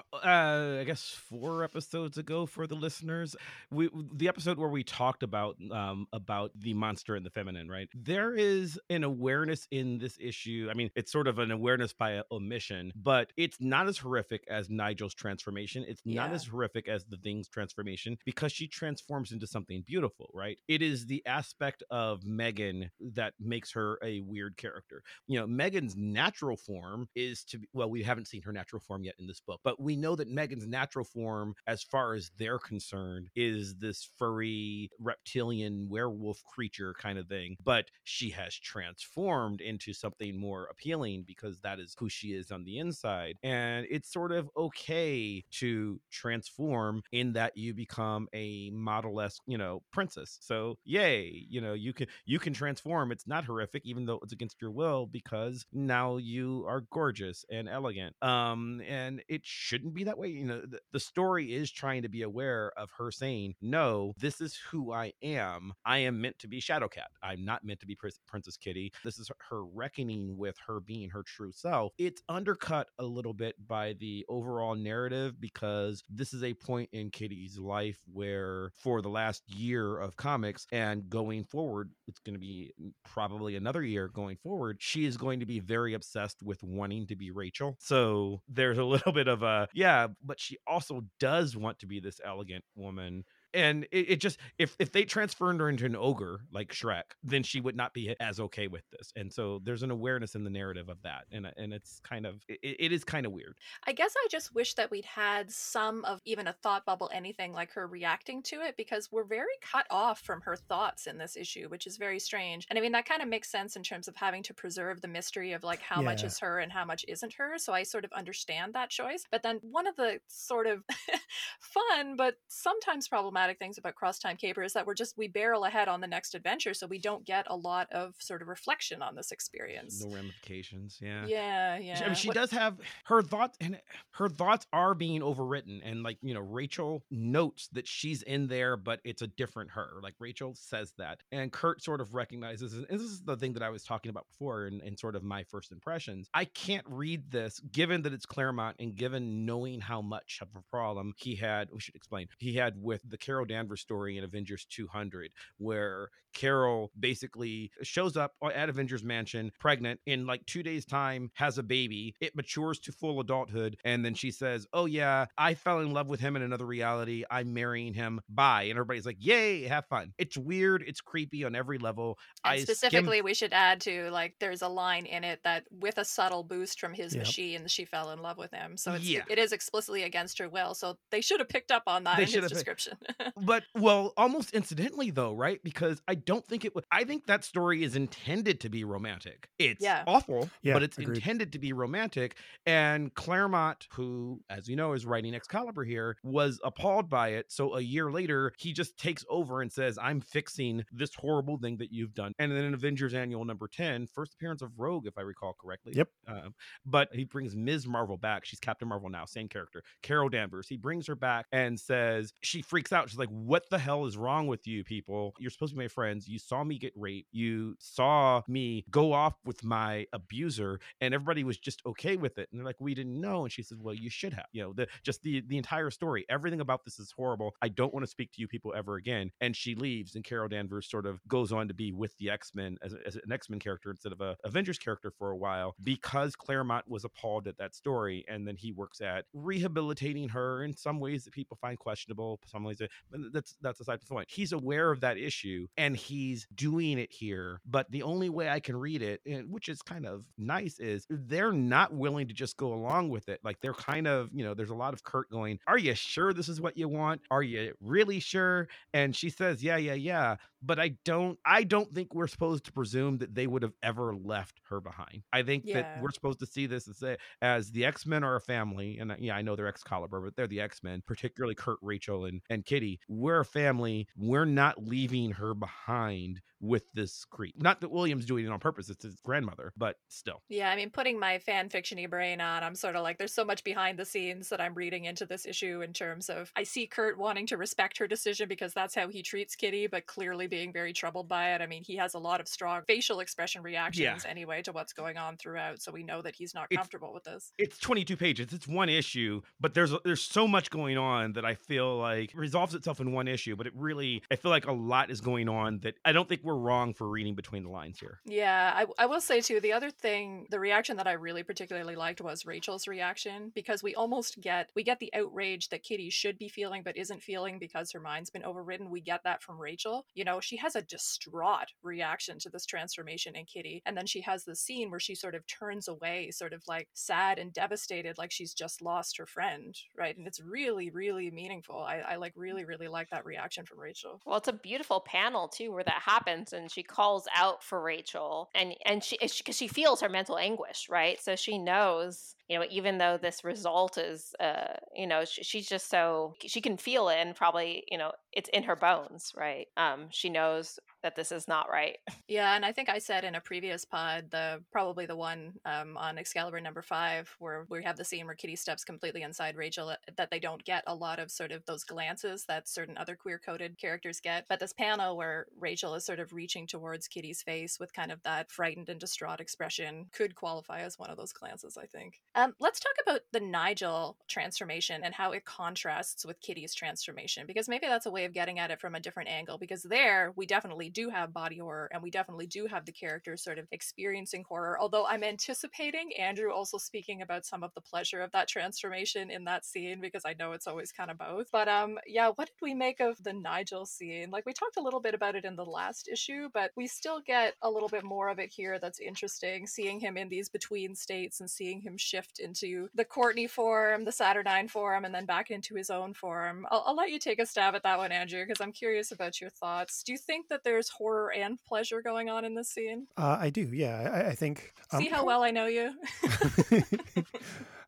D: I guess four episodes ago for the listeners, we the episode where we talked about um about the monster and the feminine, right? There is an awareness in this issue. I mean, it's sort of an awareness by omission, but it's not as horrific as Nigel's transformation. It's not as horrific as the Thing's transformation because she transforms into something beautiful, right? It is the aspect of Megan that makes her a weird character you know megan's natural form is to be well we haven't seen her natural form yet in this book but we know that megan's natural form as far as they're concerned is this furry reptilian werewolf creature kind of thing but she has transformed into something more appealing because that is who she is on the inside and it's sort of okay to transform in that you become a model-esque you know princess. So yay you know you can you can transform. It's not horrific even though it's against your will because now you are gorgeous and elegant. Um and it shouldn't be that way you know the, the story is trying to be aware of her saying no this is who i am. I am meant to be shadowcat i'm not meant to be Prin- princess kitty. This is her reckoning with her being her true self. It's undercut a little bit by the overall narrative because this is a point in kitty's life where for the last year of comics and going forward it's going to be probably another year going forward she is going to be very obsessed with wanting to be rachel. So there's a little bit of a yeah but she also does want to be this elegant woman and it, it just if if they transformed her into an ogre like Shrek, then she would not be as okay with this. And so there's an awareness in the narrative of that, and uh, and it's kind of it, it is kind of weird.
B: I guess I just wish that we'd had some of even a thought bubble, anything like her reacting to it, because we're very cut off from her thoughts in this issue, which is very strange. And I mean, that kind of makes sense in terms of having to preserve the mystery of like how much is her and how much isn't her. So I sort of understand that choice. But then one of the sort of fun, but sometimes problematic things about Cross Time Caper is that we're just, we barrel ahead on the next adventure. So we don't get a lot of sort of reflection on this experience.
D: No ramifications. Yeah.
B: Yeah,
D: She-
B: yeah.
D: I mean, she
B: What-
D: does have her thoughts, and her thoughts are being overwritten. And like you know, Rachel notes that she's in there, but it's a different her. Like Rachel says that, and Kurt sort of recognizes. And this is the thing that I was talking about before, in, in sort of my first impressions. I can't read this, given that it's Claremont, and given knowing how much of a problem he had. We should explain. He had with the Carol Danvers story in Avengers 200, where Carol basically shows up at Avengers Mansion pregnant in like two days' time, has a baby. It matures to full adulthood. And then she says, Oh, yeah, I fell in love with him in another reality. I'm marrying him. Bye. And everybody's like, Yay, have fun. It's weird. It's creepy on every level.
B: And
D: I skimmed-
B: specifically, we should add to like there's a line in it that with a subtle boost from his
E: Yep.
B: machine, she fell in love with him. So it's,
D: Yeah.
B: it is explicitly against her will. So they should have picked up on that
D: They
B: in his
D: have-
B: description.
D: but well almost incidentally though right because i don't think it would i think that story is intended to be romantic it's
B: Yeah.
D: awful
E: Yeah,
D: but it's
E: agreed.
D: intended to be romantic and claremont who as you know is writing excalibur here was appalled by it so a year later he just takes over and says i'm fixing this horrible thing that you've done and then in avengers annual number 10 first appearance of rogue if i recall correctly
E: Yep.
D: um, but he brings Ms. Marvel back. She's Captain Marvel now, same character. Carol Danvers. He brings her back and says, she freaks out. She's like, What the hell is wrong with you people? You're supposed to be my friends. You saw me get raped. You saw me go off with my abuser, and everybody was just okay with it. And they're like, We didn't know. And she says, Well, you should have. You know, the just the the entire story. Everything about this is horrible. I don't want to speak to you people ever again. And she leaves, and Carol Danvers sort of goes on to be with the X-Men as, as an X-Men character instead of a Avengers character for a while because Claremont was appalled at that story. And then he works at rehabilitating her in some ways that people find questionable, some ways that that's that's aside the point. He's aware of that issue and he's doing it here. But the only way I can read it, and which is kind of nice, is they're not willing to just go along with it. Like they're kind of, you know, there's a lot of Kurt going, Are you sure this is what you want? Are you really sure? And she says, Yeah, yeah, yeah. But I don't I don't think we're supposed to presume that they would have ever left her behind. I think that we're supposed to see this as, a, as the X-Men are a family, and uh, yeah, I know they're Excalibur, but they're the X-Men, particularly Kurt, Rachel, and and Kitty. We're a family. We're not leaving her behind with this creep. Not that William's doing it on purpose; it's his grandmother, but still.
B: Yeah, I mean, putting my fan fiction-y brain on, I'm sort of like, there's so much behind the scenes that I'm reading into this issue in terms of I see Kurt wanting to respect her decision because that's how he treats Kitty, but clearly being very troubled by it. I mean, he has a lot of strong facial expression reactions anyway to what's going on throughout, so we know that he's not
D: It's-
B: comfortable with this.
D: It's 22 pages. It's one issue, but there's there's so much going on that I feel like resolves itself in one issue. But it really, I feel like a lot is going on that I don't think we're wrong for reading between the lines here.
B: Yeah, I, I will say too, the other thing, the reaction that I really particularly liked was Rachel's reaction because we almost get we get the outrage that Kitty should be feeling but isn't feeling because her mind's been overridden. We get that from Rachel. You know, she has a distraught reaction to this transformation in Kitty. And then she has this scene where she sort of turns away, sort of like sad and devastated, like she's just lost her friend, right? And it's really, really meaningful. I, I like really, really like that reaction from Rachel.
F: Well, it's a beautiful panel too, where that happens, and she calls out for Rachel, and and she because she feels her mental anguish, right? So she knows, you know, even though this result is, uh, you know, she, she's just so she can feel it, and probably, you know, it's in her bones, right? Um, she knows that this is not right.
B: Yeah, and I think I said in a previous pod, the probably the one um, on Excalibur number five, where we have the scene where Kitty steps completely inside Rachel, uh, that they don't get a lot of sort of those glances that certain other queer coded characters get. But this panel where Rachel is sort of reaching towards Kitty's face with kind of that frightened and distraught expression could qualify as one of those glances, I think. Um, let's talk about the Nigel transformation and how it contrasts with Kitty's transformation, because maybe that's a way of getting at it from a different angle. Because there, we definitely do have body horror and we definitely do have the characters sort of experiencing horror. Although I'm anticipating Andrew also speaking about some of the pleasure of that transformation in that scene, because I know it's always kind of both. But um, yeah, what did we make of the Nigel scene? Like we talked a little bit about it in the last issue, but we still get a little bit more of it here that's interesting, seeing him in these between states and seeing him shift into the Courtney form, the Saturnyne form, and then back into his own form. I'll, I'll let you take a stab at that one, Andrew, because I'm curious about your thoughts. Do you think that there's horror and pleasure going on in this scene?
E: Uh, I do, yeah. I, I think. um,
B: See how well I know you?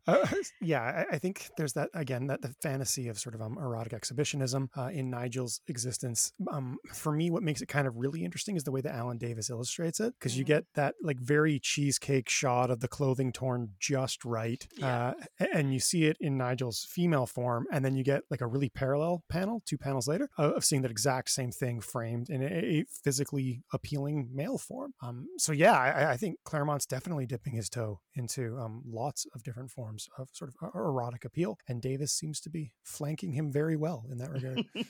E: Uh, yeah, I, I think there's that again that the fantasy of sort of um, erotic exhibitionism uh, in Nigel's existence. Um, for me, what makes it kind of really interesting is the way that Alan Davis illustrates it, because you
B: Mhm.
E: get that like very cheesecake shot of the clothing torn just right,
B: Yeah.
E: uh, and you see it in Nigel's female form, and then you get like a really parallel panel two panels later of, of seeing that exact same thing framed in a, a physically appealing male form. Um, so yeah, I, I think Claremont's definitely dipping his toe into um, lots of different forms of sort of er- erotic appeal, and Davis seems to be flanking him very well in that regard.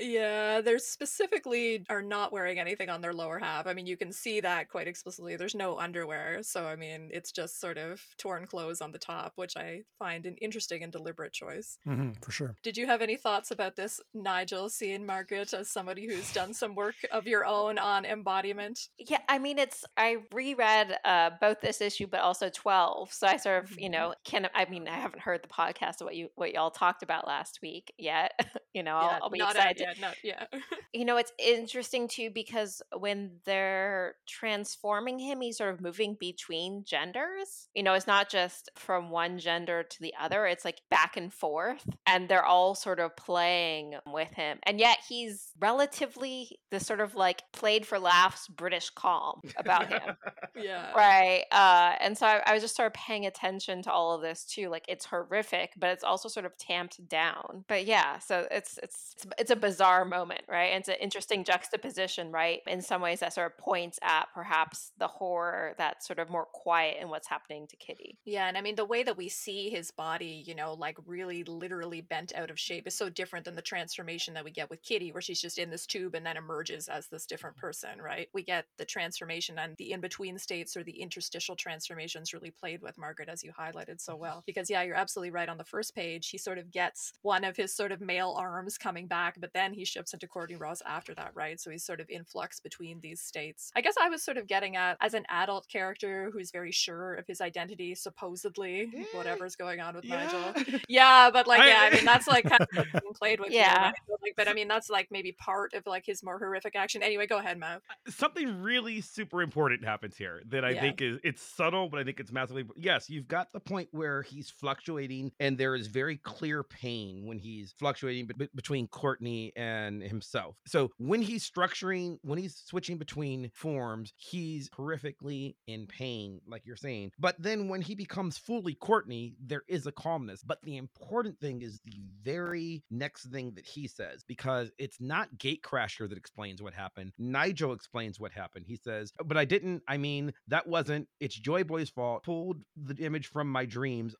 B: Yeah, they're specifically are not wearing anything on their lower half. I mean, you can see that quite explicitly. There's no underwear, so I mean, it's just sort of torn clothes on the top, which I find an interesting and deliberate choice.
E: hmm for sure.
B: Did you have any thoughts about this Nigel scene, Margaret, as somebody who's done some work of your own on embodiment?
F: Yeah, I mean, it's I reread uh, both this issue, but also twelve. So I sort of, you
B: Mhm.
F: know, can I mean, I haven't heard the podcast of what you what y'all talked about last week yet. you know, I'll, I'll be excited.
B: yet, not yeah.
F: You know, it's interesting too because when they're transforming him, he's sort of moving between genders. You know, it's not just from one gender to the other, it's like back and forth. And they're all sort of playing with him. And yet he's relatively the sort of like played for laughs British calm about him.
B: yeah.
F: Right. Uh, and so I, I was just sort of paying attention to all of this too. Like it's horrific, but it's also sort of tamped down. But yeah, so it's it's it's, a bizarre moment, right? And it's an interesting mm-hmm. juxtaposition, right? In some ways, that sort of points at perhaps the horror that's sort of more quiet in what's happening to Kitty.
B: Yeah, and I mean the way that we see his body, you know, like really literally bent out of shape is so different than the transformation that we get with Kitty, where she's just in this tube and then emerges as this different mm-hmm. person, right? We get the transformation and the in-between states or the interstitial transformations really played with Margaret, as you highlighted so
F: Mm-hmm.
B: well. Because yeah, you're absolutely right. On the first page, he sort of gets one of his sort of male arms coming back, but then then he shifts into Courtney Ross after that, right? So he's sort of in flux between these states. I guess I was sort of getting at as an adult character who's very sure of his identity, supposedly,
D: Eh,
B: whatever's going on with
D: yeah.
B: Nigel. Yeah, but like, yeah, I mean, that's like kind of like being played with.
F: Yeah.
B: right? But, like, but I mean, that's like maybe part of like his more horrific action. Anyway, go ahead, Mav.
D: something really super important happens here that I
B: Yeah.
D: think is it's subtle, but I think it's massively. Yes, you've got the point where he's fluctuating, and there is very clear pain when he's fluctuating be- be- between Courtney and himself. So when he's structuring, when he's switching between forms, he's horrifically in pain, like you're saying. But then when he becomes fully Courtney, there is a calmness. But the important thing is the very next thing that he says, because it's not Gatecrasher that explains what happened. Nigel explains what happened. He says, But I didn't, I mean, that wasn't, it's Joy Boy's fault. Pulled the image from my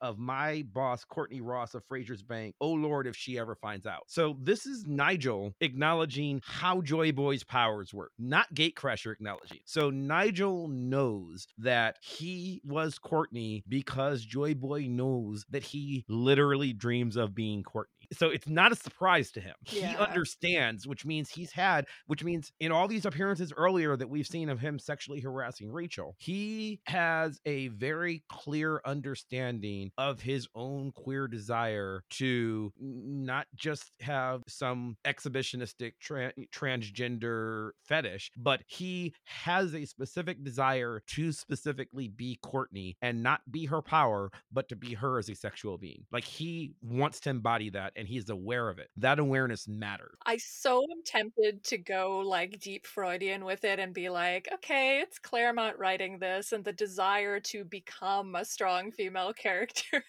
D: of my boss, Courtney Ross of Fraser's Bank. Oh Lord, if she ever finds out. So this is Nigel acknowledging how Joy Boy's powers work, not Gatecrasher acknowledging. So Nigel knows that he was Courtney because Joy Boy knows that he literally dreams of being Courtney. So it's not a surprise to him. He understands, which means he's had, which means in all these appearances earlier that we've seen of him sexually harassing Rachel, he has a very clear understanding of his own queer desire to not just have some exhibitionistic tra- transgender fetish, but he has a specific desire to specifically be Courtney and not be her power, but to be her as a sexual being. Like he wants to embody that and he's aware of it. That awareness matters.
B: I so am tempted to go like deep Freudian with it and be like, okay, it's Claremont writing this, and the desire to become a strong female character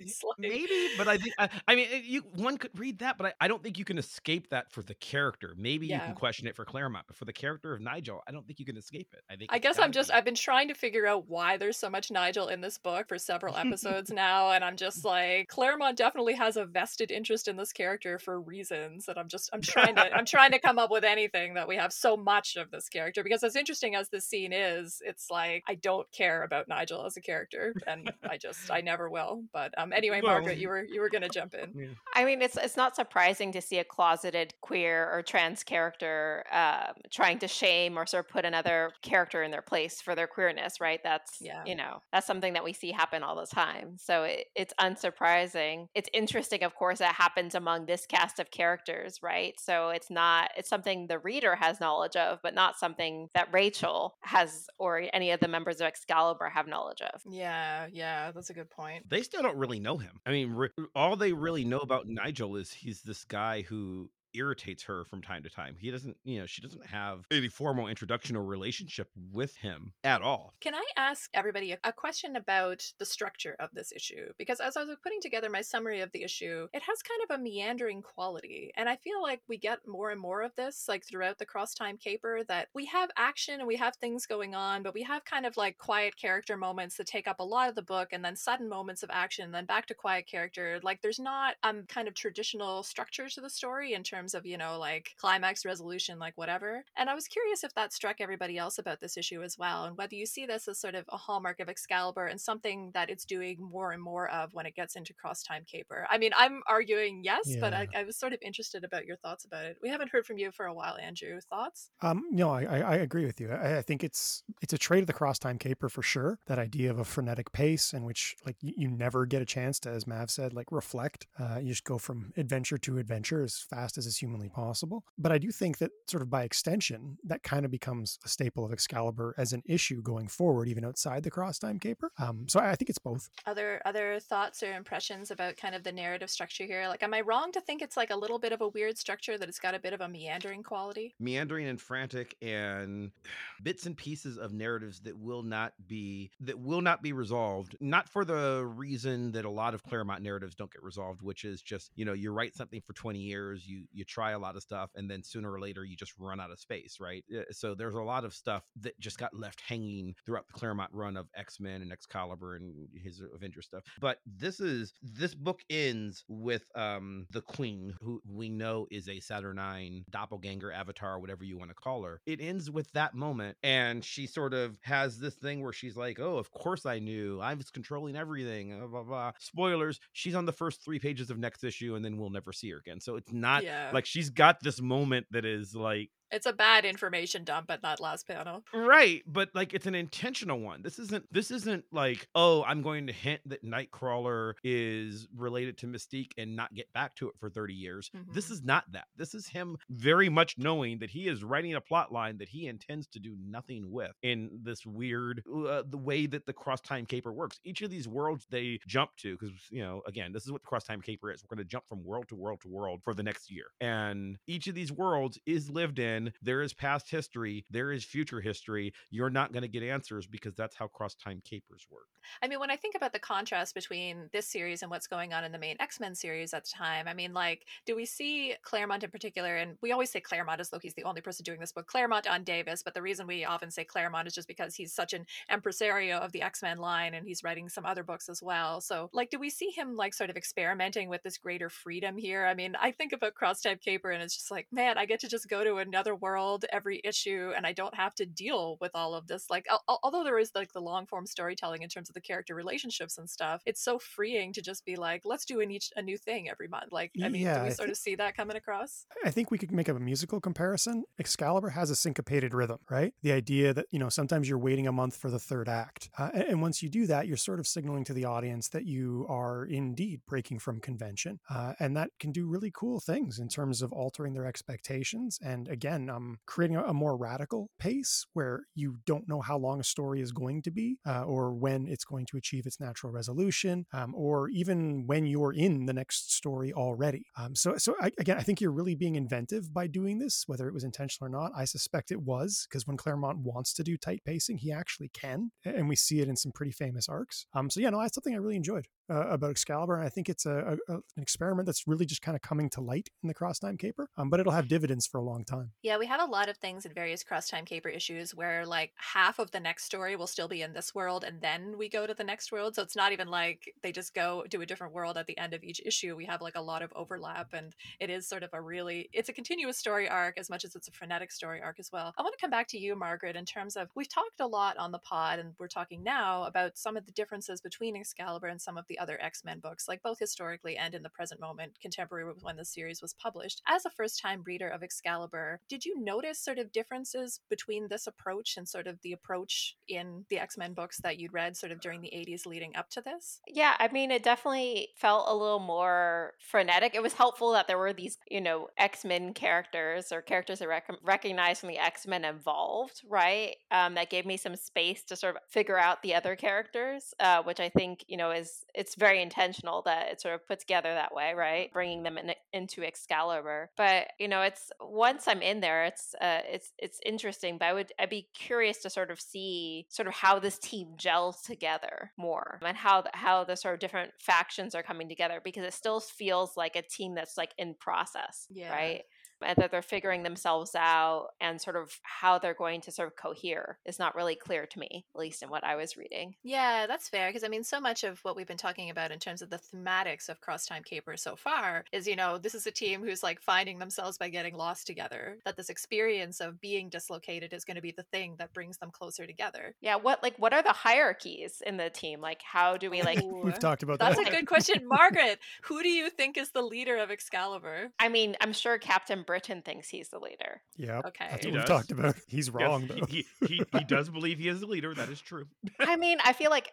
B: is like
D: Maybe, but I think I, I mean eh, you one could read that, but I, I don't think you can escape that for the character. Maybe you can question it for Claremont, but for the character of Nigel, I don't think you can escape it. I think
B: I guess I'm just
D: be.
B: I've been trying to figure out why there's so much Nigel in this book for several episodes now and I'm just like Claremont definitely has a vested interest in this character for reasons and I'm just I'm trying to I'm trying to come up with anything that we have so much of this character because as interesting as this scene is it's like I don't care about Nigel as a character and I just I never will but um anyway
D: Well-
B: Margaret you were you were going to jump in
F: I mean, it's it's not surprising to see a closeted queer or trans character um, trying to shame or sort of put another character in their place for their queerness, right? That's
B: Yeah.
F: you know that's something that we see happen all the time. So it, it's unsurprising. It's interesting, of course, that happens among this cast of characters, right? So it's not it's something the reader has knowledge of, but not something that Rachel has or any of the members of Excalibur have knowledge of.
B: yeah yeah that's a good point
D: they still don't really know him. I mean, re- all they really know about Nigel is he's this guy who irritates her from time to time. He doesn't, you know, she doesn't have any formal introduction or relationship with him at all.
B: Can I ask everybody a, a question about the structure of this issue? Because as I was putting together my summary of the issue, it has kind of a meandering quality. And I feel like we get more and more of this, like throughout the cross time caper, that we have action and we have things going on, but we have kind of like quiet character moments that take up a lot of the book and then sudden moments of action, and then back to quiet character. Like there's not um kind of traditional structure to the story in terms of, you know, like climax, resolution, like whatever. And I was curious if that struck everybody else about this issue as well, and whether you see this as sort of a hallmark of Excalibur and something that it's doing more and more of when it gets into cross time caper. I mean, I'm arguing yes, but I, I was sort of interested about your thoughts about it. We haven't heard from you for a while, Andrew. Thoughts?
E: Um, no, I, I, I agree with you. I, I think it's it's a trait of the cross time caper for sure. That idea of a frenetic pace in which like you, you never get a chance to, as Mav said, like reflect. Uh, you just go from adventure to adventure as fast as is humanly possible. But I do think that sort of by extension, that kind of becomes a staple of Excalibur as an issue going forward, even outside the cross time caper. Um, so I, I think it's both.
B: Other other thoughts or impressions about kind of the narrative structure here? Like, am I wrong to think it's like a little bit of a weird structure that it's got a bit of a meandering quality?
D: meandering and frantic and bits and pieces of narratives that will not be that will not be resolved not for the reason that a lot of claremont narratives don't get resolved which is just you know you write something for 20 years you you try a lot of stuff and then sooner or later you just run out of space right? Uh, so there's a lot of stuff that just got left hanging throughout the claremont run of x-men and excalibur and his avenger stuff. But this is this book ends with um the queen who we know is a Saturnyne doppelganger avatar whatever you want to call her. It ends with that moment and she sort of has this thing where she's like oh of course i knew. I was controlling everything blah, blah, blah. spoilers she's on the first three pages of next issue and then we'll never see her again. So it's not
B: yeah.
D: Like she's got this moment that is like
B: it's a bad information dump at that last panel.
D: Right, but like it's an intentional one. This isn't this isn't like, oh, I'm going to hint that Nightcrawler is related to Mystique and not get back to it for 30 years. This
B: Mhm.
D: is not that. This is him very much knowing that he is writing a plot line that he intends to do nothing with in this weird uh, the way that the cross time caper works. Each of these worlds they jump to because you know, again, this is what the cross time caper is. We're going to jump from world to world to world for the next year. And each of these worlds is lived in there is past history, there is future history. You're not going to get answers because that's how cross time capers work.
B: I mean, when I think about the contrast between this series and what's going on in the main X Men series at the time, I mean, like, do we see Claremont in particular? And we always say Claremont is though he's the only person doing this book, Claremont on Davis. But the reason we often say Claremont is just because he's such an impresario of the X Men line and he's writing some other books as well. So, like, do we see him, like, sort of experimenting with this greater freedom here? I mean, I think about Cross Time Caper and it's just like, man, I get to just go to another world every issue and I don't have to deal with all of this. Like, al- although there is like the long form storytelling in terms of the character relationships and stuff, it's so freeing to just be like, let's do an each a new thing every month. Like, I mean,
E: Yeah,
B: do we sort
E: thi-
B: of see that coming across?
E: I think we could make a musical comparison. Excalibur has a syncopated rhythm, right? The idea that, you know, sometimes you're waiting a month for the third act. Uh, and, and once you do that, you're sort of signaling to the audience that you are indeed breaking from convention. Uh, and that can do really cool things in terms of altering their expectations. And again, um, creating a, a more radical pace where you don't know how long a story is going to be uh, or when it's going to achieve its natural resolution um, or even when you're in the next story already. Um, so, so I, again, I think you're really being inventive by doing this, whether it was intentional or not. I suspect it was because when Claremont wants to do tight pacing, he actually can, and we see it in some pretty famous arcs. Um, so yeah, no, that's something I really enjoyed uh, about Excalibur, and I think it's a, a, an experiment that's really just kind of coming to light in the Cross Time Caper. Um, but it'll have dividends for a long time.
B: Yeah, we have a lot of things in various cross time caper issues where like half of the next story will still be in this world and then we go to the next world. So it's not even like they just go to a different world at the end of each issue. We have like a lot of overlap and it is sort of a really it's a continuous story arc as much as it's a frenetic story arc as well. I want to come back to you, Margaret, in terms of we've talked a lot on the pod and we're talking now about some of the differences between Excalibur and some of the other X-Men books, like both historically and in the present moment, contemporary with when the series was published. As a first-time reader of Excalibur, did you notice sort of differences between this approach and sort of the approach in the X-Men books that you'd read sort of during the 80s leading up to this?
F: Yeah, I mean, it definitely felt a little more frenetic. It was helpful that there were these, you know, X Men characters or characters that rec- recognized from the X Men involved, right? Um, that gave me some space to sort of figure out the other characters, uh, which I think, you know, is it's very intentional that it's sort of put together that way, right? Bringing them in, into Excalibur. But you know, it's once I'm in there, it's uh, it's it's interesting. But I would I'd be curious to sort of see sort of how this team gels together more and how the, how the sort of different factions are coming together because it still feels like a team that's like in process,
B: Yeah.
F: right? And that they're figuring themselves out and sort of how they're going to sort of cohere is not really clear to me, at least in what I was reading.
B: Yeah, that's fair. Because I mean, so much of what we've been talking about in terms of the thematics of Cross Time Caper so far is, you know, this is a team who's like finding themselves by getting lost together. That this experience of being dislocated is going to be the thing that brings them closer together.
F: Yeah, what like what are the hierarchies in the team? Like how do we like
E: We've talked about
B: That's
E: that.
B: a good question. Margaret, who do you think is the leader of Excalibur?
F: I mean, I'm sure Captain Britain thinks he's the leader.
E: yeah,
B: Okay.
E: that's
D: He
E: what we've talked about. He's
D: Yes,
E: wrong
D: he-
E: though.
D: he, he, he does believe he is the leader. That is true.
F: I mean, I feel like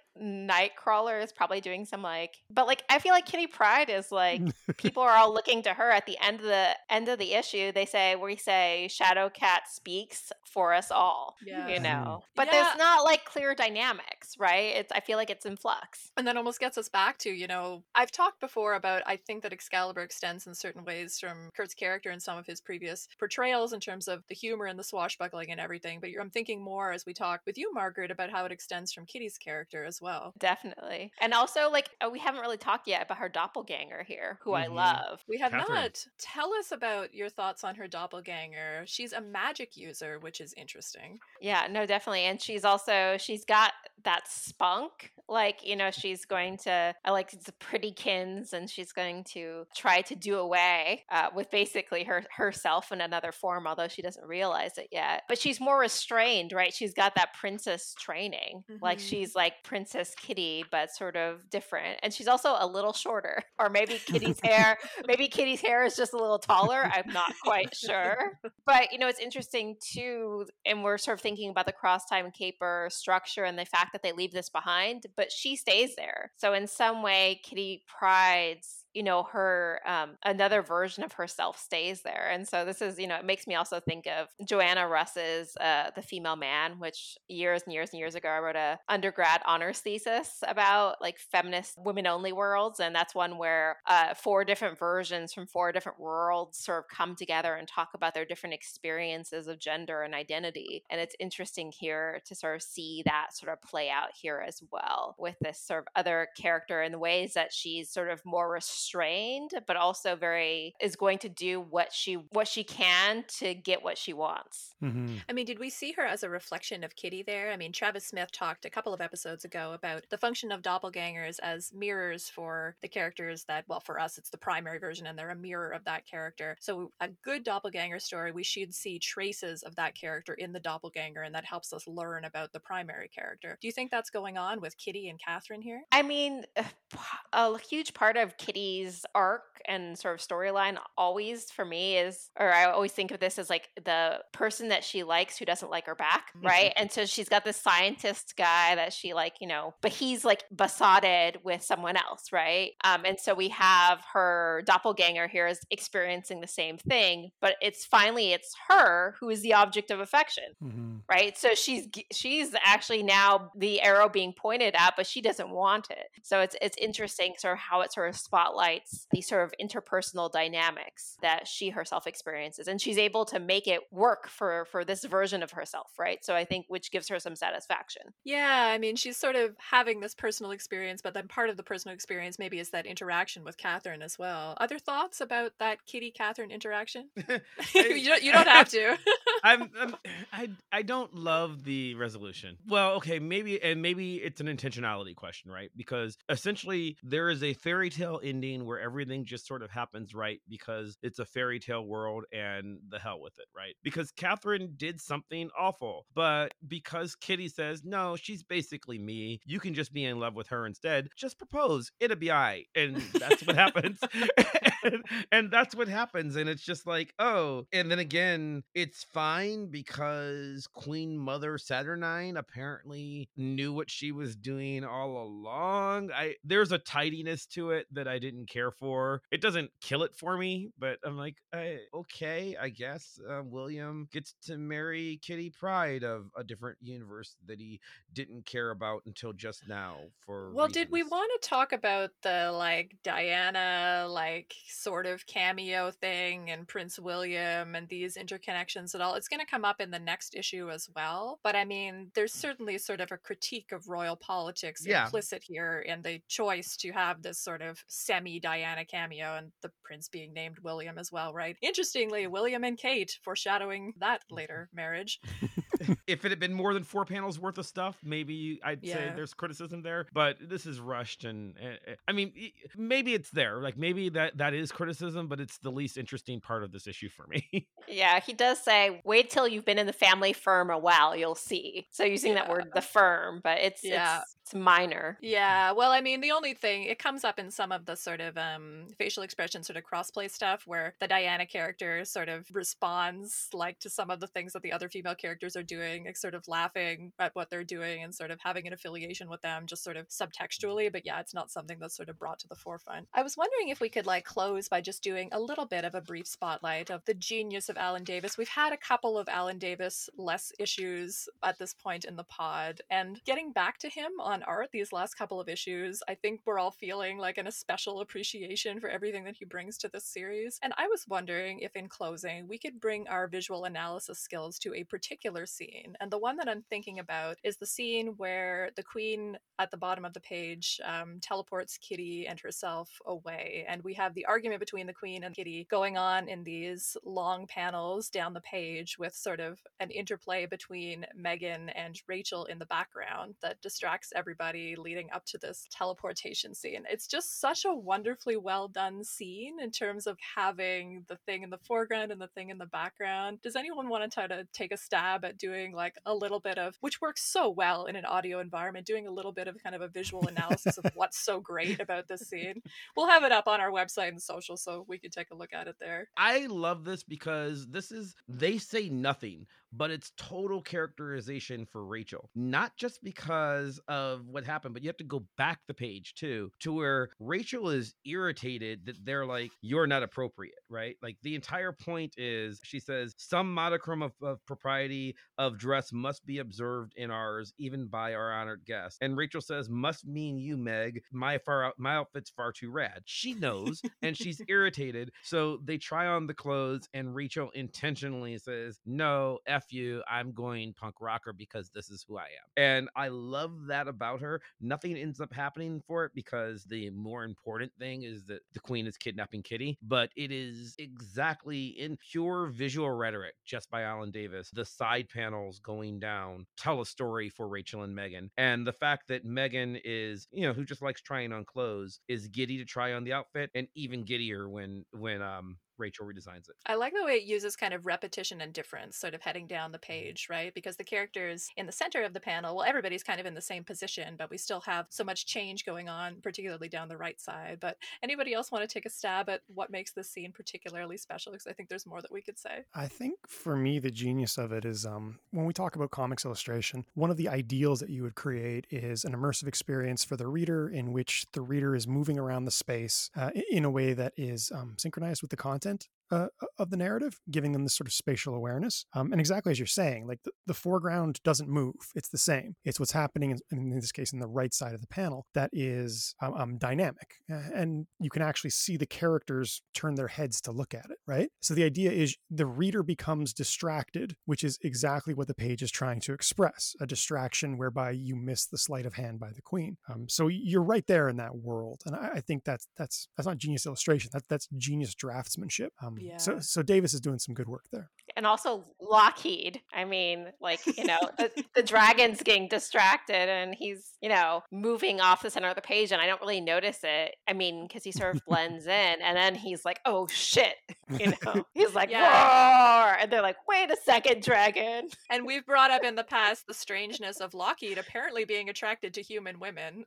F: Nightcrawler is probably doing some like, but like I feel like Kitty Pryde is like people are all looking to her at the end of the end of the issue. They say we say Shadowcat speaks for us all.
B: Yeah.
F: You know, but
B: Yeah.
F: there's not like clear dynamics, right? It's I feel like it's in flux.
B: And that almost gets us back to, you know, I've talked before about I think that Excalibur extends in certain ways from Kurt's character and some of his previous portrayals in terms of the humor and the swashbuckling and everything. But you're, I'm thinking more as we talk with you, Margaret, about how it extends from Kitty's character as well.
F: Definitely. And also, like, uh, we haven't really talked yet about her doppelganger here, who I
D: Mhm.
F: love.
B: We have
D: Catherine.
B: not. Tell us about your thoughts on her doppelganger. She's a magic user, which is interesting.
F: Yeah, no, definitely. And she's also, she's got that spunk, Like, you know, she's going to, I like the pretty kins, and she's going to try to do away uh, with basically her herself in another form, although she doesn't realize it yet. But she's more restrained, right? She's got that princess training. Mm-hmm. Like she's like Princess Kitty, but sort of different. And she's also a little shorter. Or maybe Kitty's hair, maybe Kitty's hair is just a little taller. I'm not quite sure. But, you know, it's interesting too. And we're sort of thinking about the cross time caper structure and the fact that they leave this behind, but she stays there. So in some way, Kitty Pryde's you know her um, another version of herself stays there. And so this is you know it makes me also think of joanna russ's uh, the female man which years and years and years ago i wrote a undergrad honors thesis about like feminist women only worlds. And that's one where uh, four different versions from four different worlds sort of come together and talk about their different experiences of gender and identity. And it's interesting here to sort of see that sort of play out here as well with this sort of other character in the ways that she's sort of more restricted restrained but also very is going to do what she what she can to get what she wants.
B: Mm-hmm. i mean did we see her as a reflection of kitty there? I mean travis smith talked a couple of episodes ago about the function of doppelgangers as mirrors for the characters that well for us it's the primary version and they're a mirror of that character. So a good doppelganger story we should see traces of that character in the doppelganger and that helps us learn about the primary character. Do you think that's going on with kitty and catherine here?
F: I mean a huge part of kitty arc and sort of storyline always for me is, or I always think of this as like the person that she likes who doesn't like her back, mm-hmm. right? and so she's got this scientist guy that she like, you know, but he's like besotted with someone else, right? Um, and so we have her doppelganger here is experiencing the same thing, but it's finally it's her who is the object of affection, mm-hmm. right? So she's she's actually now the arrow being pointed at, but she doesn't want it. So it's it's interesting sort of how it sort of spotlights highlights the sort of interpersonal dynamics that she herself experiences and she's able to make it work for for this version of herself right? So i think which gives her some satisfaction.
B: Yeah i mean she's sort of having this personal experience but then part of the personal experience maybe is that interaction with catherine as well. Other thoughts about that kitty catherine interaction? You, don't, you don't have to.
D: I'm, I'm i i don't love the resolution. Well okay maybe and maybe it's an intentionality question right? Because essentially there is a fairy tale ending where everything just sort of happens right because it's a fairy tale world and the hell with it, right? Because Catherine did something awful, but because Kitty says, no, she's basically me, you can just be in love with her instead, just propose. It'll be right. And that's what happens. and, and that's what happens. And it's just like, oh, and then again, it's fine because Queen Mother Saturnyne apparently knew what she was doing all along. I there's a tidiness to it that I didn't care for. It doesn't kill it for me, but I'm like, I, okay, I guess uh, William gets to marry Kitty Pryde of a different universe that he didn't care about until just now. For
B: well,
D: reasons.
B: did we want to talk about the like Diana like sort of cameo thing and Prince William and these interconnections at all? It's going to come up in the next issue as well, but I mean, there's certainly sort of a critique of royal politics yeah. implicit here in the choice to have this sort of semi Diana cameo and the prince being named William as well, right? Interestingly, William and Kate foreshadowing that mm-hmm. later marriage.
D: if it had been more than four panels worth of stuff, maybe I'd yeah. say there's criticism there. But this is rushed, and uh, I mean, maybe it's there. Like maybe that that is criticism, but it's the least interesting part of this issue for me.
F: yeah, he does say, "Wait till you've been in the family firm a while, you'll see." So using yeah. that word, the firm, but it's yeah. it's it's minor.
B: Yeah. Well, I mean, the only thing it comes up in some of the sort of um facial expression sort of crossplay stuff where the Diana character sort of responds like to some of the things that the other female characters are doing, like sort of laughing at what they're doing and sort of having an affiliation with them, just sort of mm-hmm. subtextually. But yeah, it's not something that's sort of brought to the forefront. I was wondering if we could like close by just doing a little bit of a brief spotlight of the genius of Alan Davis. We've had a couple of Alan Davis less issues at this point in the pod, and getting back to him on art these last couple of issues, I think we're all feeling like an, especial appreciation for everything that he brings to this series. And I was wondering if, in closing, we could bring our visual analysis skills to a particular series scene. And the one that I'm thinking about is the scene where the queen at the bottom of the page um, teleports Kitty and herself away. And we have the argument between the queen and Kitty going on in these long panels down the page with sort of an interplay between Megan and Rachel in the background that distracts everybody leading up to this teleportation scene. It's just such a wonderfully well done scene in terms of having the thing in the foreground and the thing in the background. Does anyone want to try to take a stab at doing like a little bit of, which works so well in an audio environment, doing a little bit of kind of a visual analysis of what's so great about this scene? We'll have it up on our website and social so we can take a look at it there.
D: I love this because this is they say nothing, but it's total characterization for Rachel. Not just because of what happened, but you have to go back the page too, to where Rachel is irritated that they're like, you're not appropriate, right? Like the entire point is she says, some modicum of, of propriety of dress must be observed in ours, even by our honored guests. And Rachel says, must mean you, Meg. My far out, my outfit's far too rad. She knows and she's irritated. So they try on the clothes, and Rachel intentionally says, No, F you. I'm going punk rocker because this is who I am. And I love that about her. Nothing ends up happening for it because the more important thing is that the queen is kidnapping Kitty, but it is exactly in pure visual rhetoric, just by Alan Davis. The side panels going down tell a story for Rachel and Megan. And the fact that Megan is, you know, who just likes trying on clothes, is giddy to try on the outfit and even giddier when when um Rachel redesigns it.
B: I like the way it uses kind of repetition and difference, sort of heading down the page, right? Because the characters in the center of the panel, well, everybody's kind of in the same position, but we still have so much change going on, particularly down the right side. But anybody else want to take a stab at what makes this scene particularly special? Because I think there's more that we could say.
E: I think for me, the genius of it is um, when we talk about comics illustration, one of the ideals that you would create is an immersive experience for the reader in which the reader is moving around the space uh, in a way that is um, synchronized with the content content? Uh, of the narrative, giving them this sort of spatial awareness. Um, and exactly as you're saying, like the, the, foreground doesn't move; it's the same. It's what's happening in, in this case in the right side of the panel that is um, um, dynamic, and you can actually see the characters turn their heads to look at it. Right. So the idea is the reader becomes distracted, which is exactly what the page is trying to express—a distraction whereby you miss the sleight of hand by the queen. Um, so you're right there in that world, and I, I, think that's that's that's not genius illustration. That that's genius draftsmanship. Um,
B: yeah.
E: So so Davis is doing some good work there.
F: And also Lockheed. I mean, like, you know, the, the dragon's getting distracted and he's, you know, moving off the center of the page and I don't really notice it. I mean, because he sort of blends in and then he's like, oh shit. You know, he's like, yeah. And they're like, wait a second, dragon.
B: And we've brought up in the past the strangeness of Lockheed apparently being attracted to human women.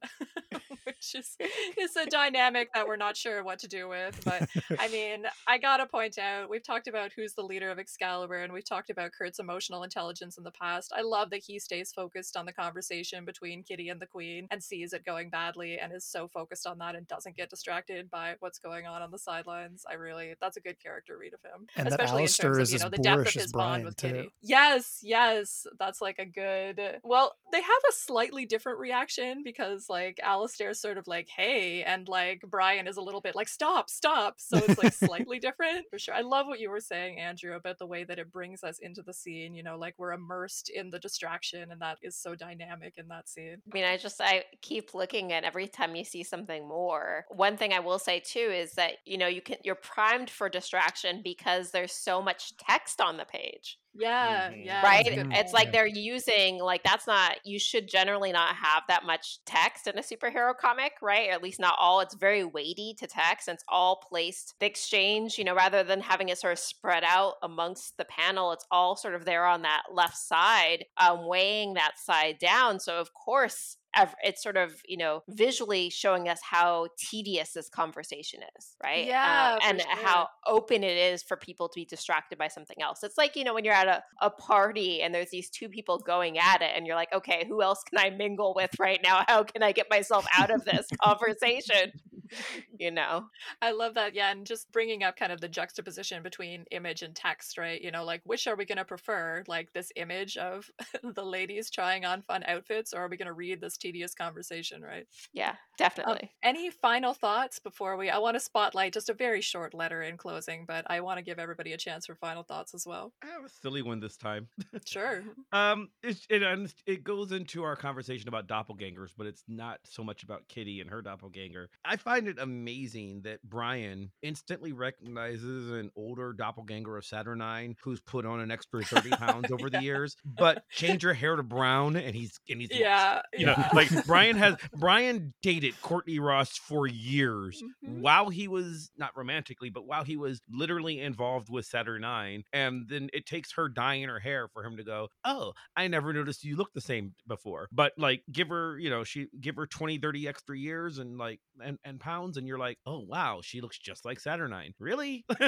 B: Which is is a dynamic that we're not sure what to do with. But I mean, I gotta point out, we've talked about who's the leader of Excalibur, and we've talked about Kurt's emotional intelligence in the past. I love that he stays focused on the conversation between Kitty and the Queen and sees it going badly and is so focused on that and doesn't get distracted by what's going on on the sidelines. I really, that's a good character read of him,
E: and
B: especially in terms of you know the depth of his bond with too. Kitty. Yes, yes, that's like a good. Well, they have a slightly different reaction because like Alistaire's sort of like, hey, and like Brian is a little bit like, stop, stop. So it's like slightly different for sure. I love what you were saying, Andrew, about the way that it brings us into the scene. You know, like we're immersed in the distraction, and that is so dynamic in that scene.
F: I mean, I just, I keep looking at every time you see something more. One thing I will say too is that, you know, you can, you're primed for distraction because there's so much text on the page.
B: Yeah, mm-hmm. yeah.
F: Right? It's like they're using like that's not you should generally not have that much text in a superhero comic, right? Or at least not all. It's very weighty to text and it's all placed the exchange, you know, rather than having it sort of spread out amongst the panel, it's all sort of there on that left side, um, weighing that side down. So of course it's sort of you know visually showing us how tedious this conversation is right
B: yeah
F: uh, and
B: sure.
F: how open it is for people to be distracted by something else it's like you know when you're at a, a party and there's these two people going at it and you're like okay who else can i mingle with right now how can i get myself out of this conversation you know.
B: I love that. Yeah, and just bringing up kind of the juxtaposition between image and text, right? You know, like which are we going to prefer? Like this image of the ladies trying on fun outfits, or are we going to read this tedious conversation, right?
F: Yeah,
B: Um,
F: definitely.
B: any final thoughts before we? I want to spotlight just a very short letter in closing, but I want to give everybody a chance for final thoughts as well.
D: I have a silly one this time.
B: Sure.
D: Um, it's, it it goes into our conversation about doppelgangers, but it's not so much about Kitty and her doppelganger. I find it amazing that Brian instantly recognizes an older doppelganger of Saturnyne who's put on an extra thirty pounds over the years, but change her hair to brown and he's and he's.
B: Yeah.
D: You know,
B: yeah.
D: like Brian has Brian dated Courtney Ross for years
B: Mhm.
D: while he was not romantically, but while he was literally involved with Saturnyne, and then it takes her dyeing her hair for him to go, "Oh, I never noticed you look the same before." But like, give her, you know, she give her 20, 30 extra years and like and and pounds, and you're like, "Oh wow, she looks just like Saturnyne." Really?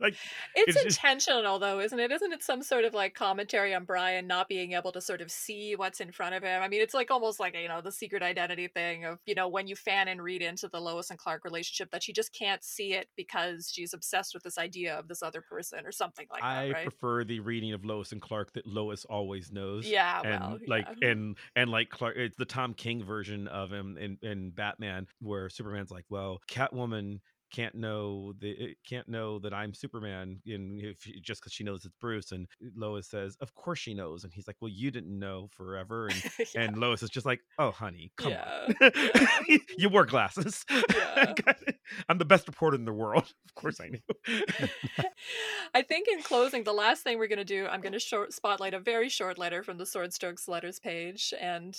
D: like,
B: It's,
D: It's just-
B: intentional though, isn't it? Isn't it some sort of like commentary on Brian not being able to sort of see what's in front of him? I mean, it's like almost like you know the secret identity thing of you know when you fan and read into the Lois and Clark relationship that she just can't see it because she's obsessed with this idea of this other person or something like
D: I
B: that, right?
D: prefer the reading of Lois and Clark that Lois always knows.
B: yeah,
D: and
B: well,
D: like
B: yeah.
D: and and like Clark, it's the Tom King version of him in in Batman, where Superman's like, well, Catwoman can't know the can't know that I'm Superman, and if just because she knows it's Bruce, and Lois says, of course she knows, and he's like, well, you didn't know forever, and
B: Yeah.
D: and Lois is just like, oh, honey, come
B: Yeah.
D: on, you wear glasses.
B: Yeah.
D: I'm the best reporter in the world. Of course, I knew.
B: I think in closing, the last thing we're going to do, I'm going to short spotlight a very short letter from the Swordstrokes letters page, and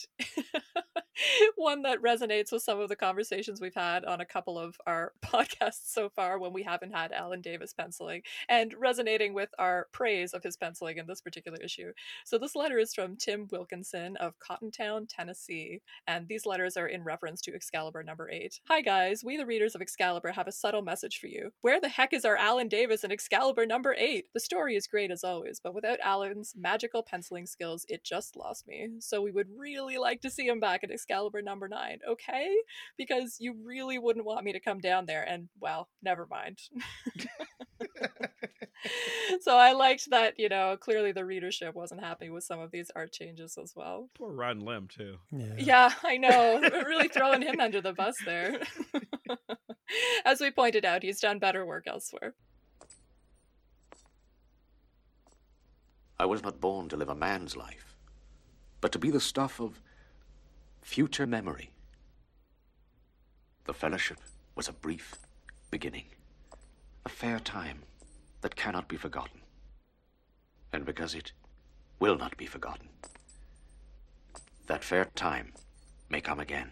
B: one that resonates with some of the conversations we've had on a couple of our podcasts so far when we haven't had Alan Davis penciling, and resonating with our praise of his penciling in this particular issue. So this letter is from Tim Wilkinson of Cottontown, Tennessee, and these letters are in reference to Excalibur number eight. Hi guys, we the readers of Excalibur have a subtle message for you. Where the heck is our Alan Davis in Excalibur number eight? The story is great as always, but without Alan's magical penciling skills, it just lost me. So we would really like to see him back in Excalibur number nine, okay? Because you really wouldn't want me to come down there, and well, never mind. so I liked that, you know, clearly the readership wasn't happy with some of these art changes as well.
D: Poor Ron Lim too.
E: Yeah.
B: Yeah, I know. We're really throwing him under the bus there. As we pointed out, he's done better work elsewhere.
G: I was not born to live a man's life, but to be the stuff of future memory. The fellowship was a brief beginning, a fair time that cannot be forgotten. And because it will not be forgotten, that fair time may come again.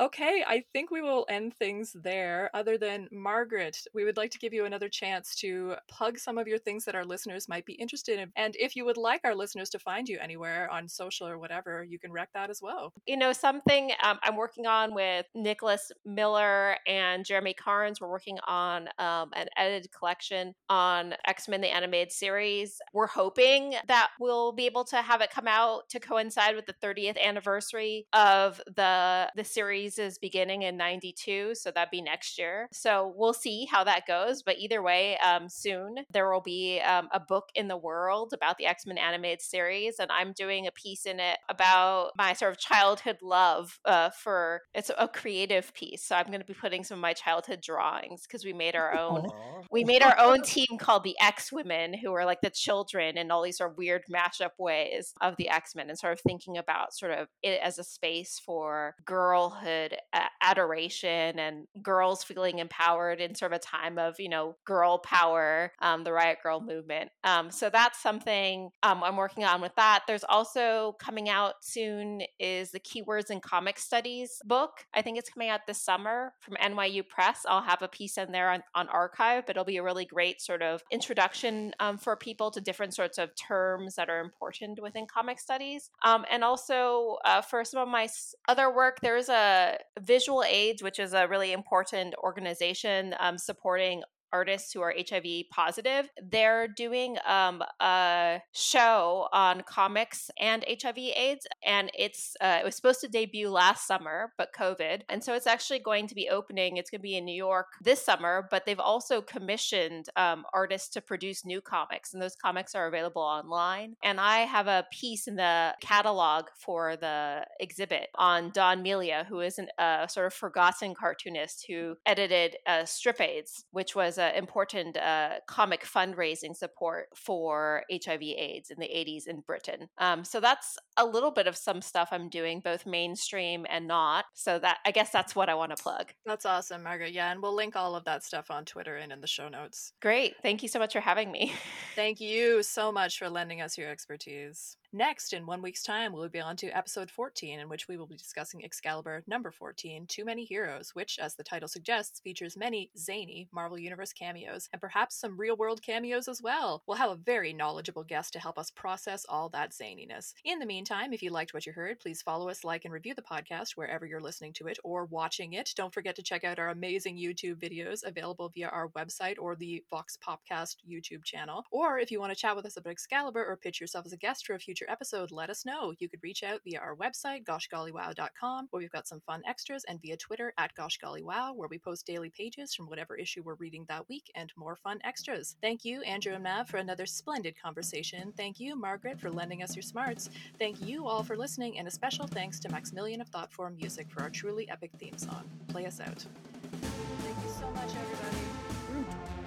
B: Okay, I think we will end things there. Other than Margaret, we would like to give you another chance to plug some of your things that our listeners might be interested in. And if you would like our listeners to find you anywhere on social or whatever, you can wreck that as well.
F: You know, something um, I'm working on with Nicholas Miller and Jeremy Carnes. We're working on um, an edited collection on X Men the Animated Series. We're hoping that we'll be able to have it come out to coincide with the 30th anniversary of the the series' beginning in 92. So that'd be next year. So we'll see how that goes. But either way, um, soon there will be um, a book in the world about the X Men animated series, and I'm doing a piece in it about my sort of childhood love uh, for it's a creative piece. So I'm going to be putting some of my childhood drawings because we made our own. We made our own team called the X Women, who are like the children in all these sort of weird mashup ways of the X Men, and sort of thinking about sort of it as a space for girlhood uh, adoration and girls feeling empowered in sort of a time of you know girl power, um, the Riot Girl movement. Um, so that's something um, I'm working on with that. There's also coming out soon is the Keywords in Comic Studies book. I think it's coming out this summer from NYU Press. I'll have a piece in there on, on archive, but it'll be a really great sort of introduction um, for people to different sorts of terms that are important within comic studies. Um, and also uh, for some of my other work, there's a Visual Aids, which is a really important organization um, supporting artists who are HIV positive. They're doing um, a show on comics and HIV AIDS, and it's uh, it was supposed to debut last summer, but COVID, and so it's actually going to be opening. It's going to be in New York this summer, but they've also commissioned um, artists to produce new comics, and those comics are available online. And I have a piece in the catalog for the exhibit on Don Melia, who is a sort of forgotten cartoonist who edited uh, Strip AIDS, which was an important uh, comic fundraising support for HIV/AIDS in the 80s in Britain. Um, so that's a little bit of some stuff I'm doing, both mainstream and not. So that I guess that's what I want to plug.
B: That's awesome, Margaret. Yeah, and we'll link all of that stuff on Twitter and in the show notes.
F: Great. Thank you so much for having me.
B: Thank you so much for lending us your expertise. Next, in one week's time, we'll be on to episode 14, in which we will be discussing Excalibur number 14, Too Many Heroes, which, as the title suggests, features many zany Marvel Universe cameos, and perhaps some real world cameos as well. We'll have a very knowledgeable guest to help us process all that zaniness. In the meantime, if you liked what you heard, please follow us, like, and review the podcast wherever you're listening to it or watching it. Don't forget to check out our amazing YouTube videos available via our website or the Vox Popcast YouTube channel. Or if you want to chat with us about Excalibur or pitch yourself as a guest for a future future episode, let us know. You could reach out via our website, goshgollywow.com, where we've got some fun extras, and via Twitter at goshgollywow, where we post daily pages from whatever issue we're reading that week and more fun extras. Thank you, Andrew and Mav, for another splendid conversation. Thank you, Margaret, for lending us your smarts. Thank you all for listening, and a special thanks to Maximilian of Thoughtform Music for our truly epic theme song. Play us out. Mm.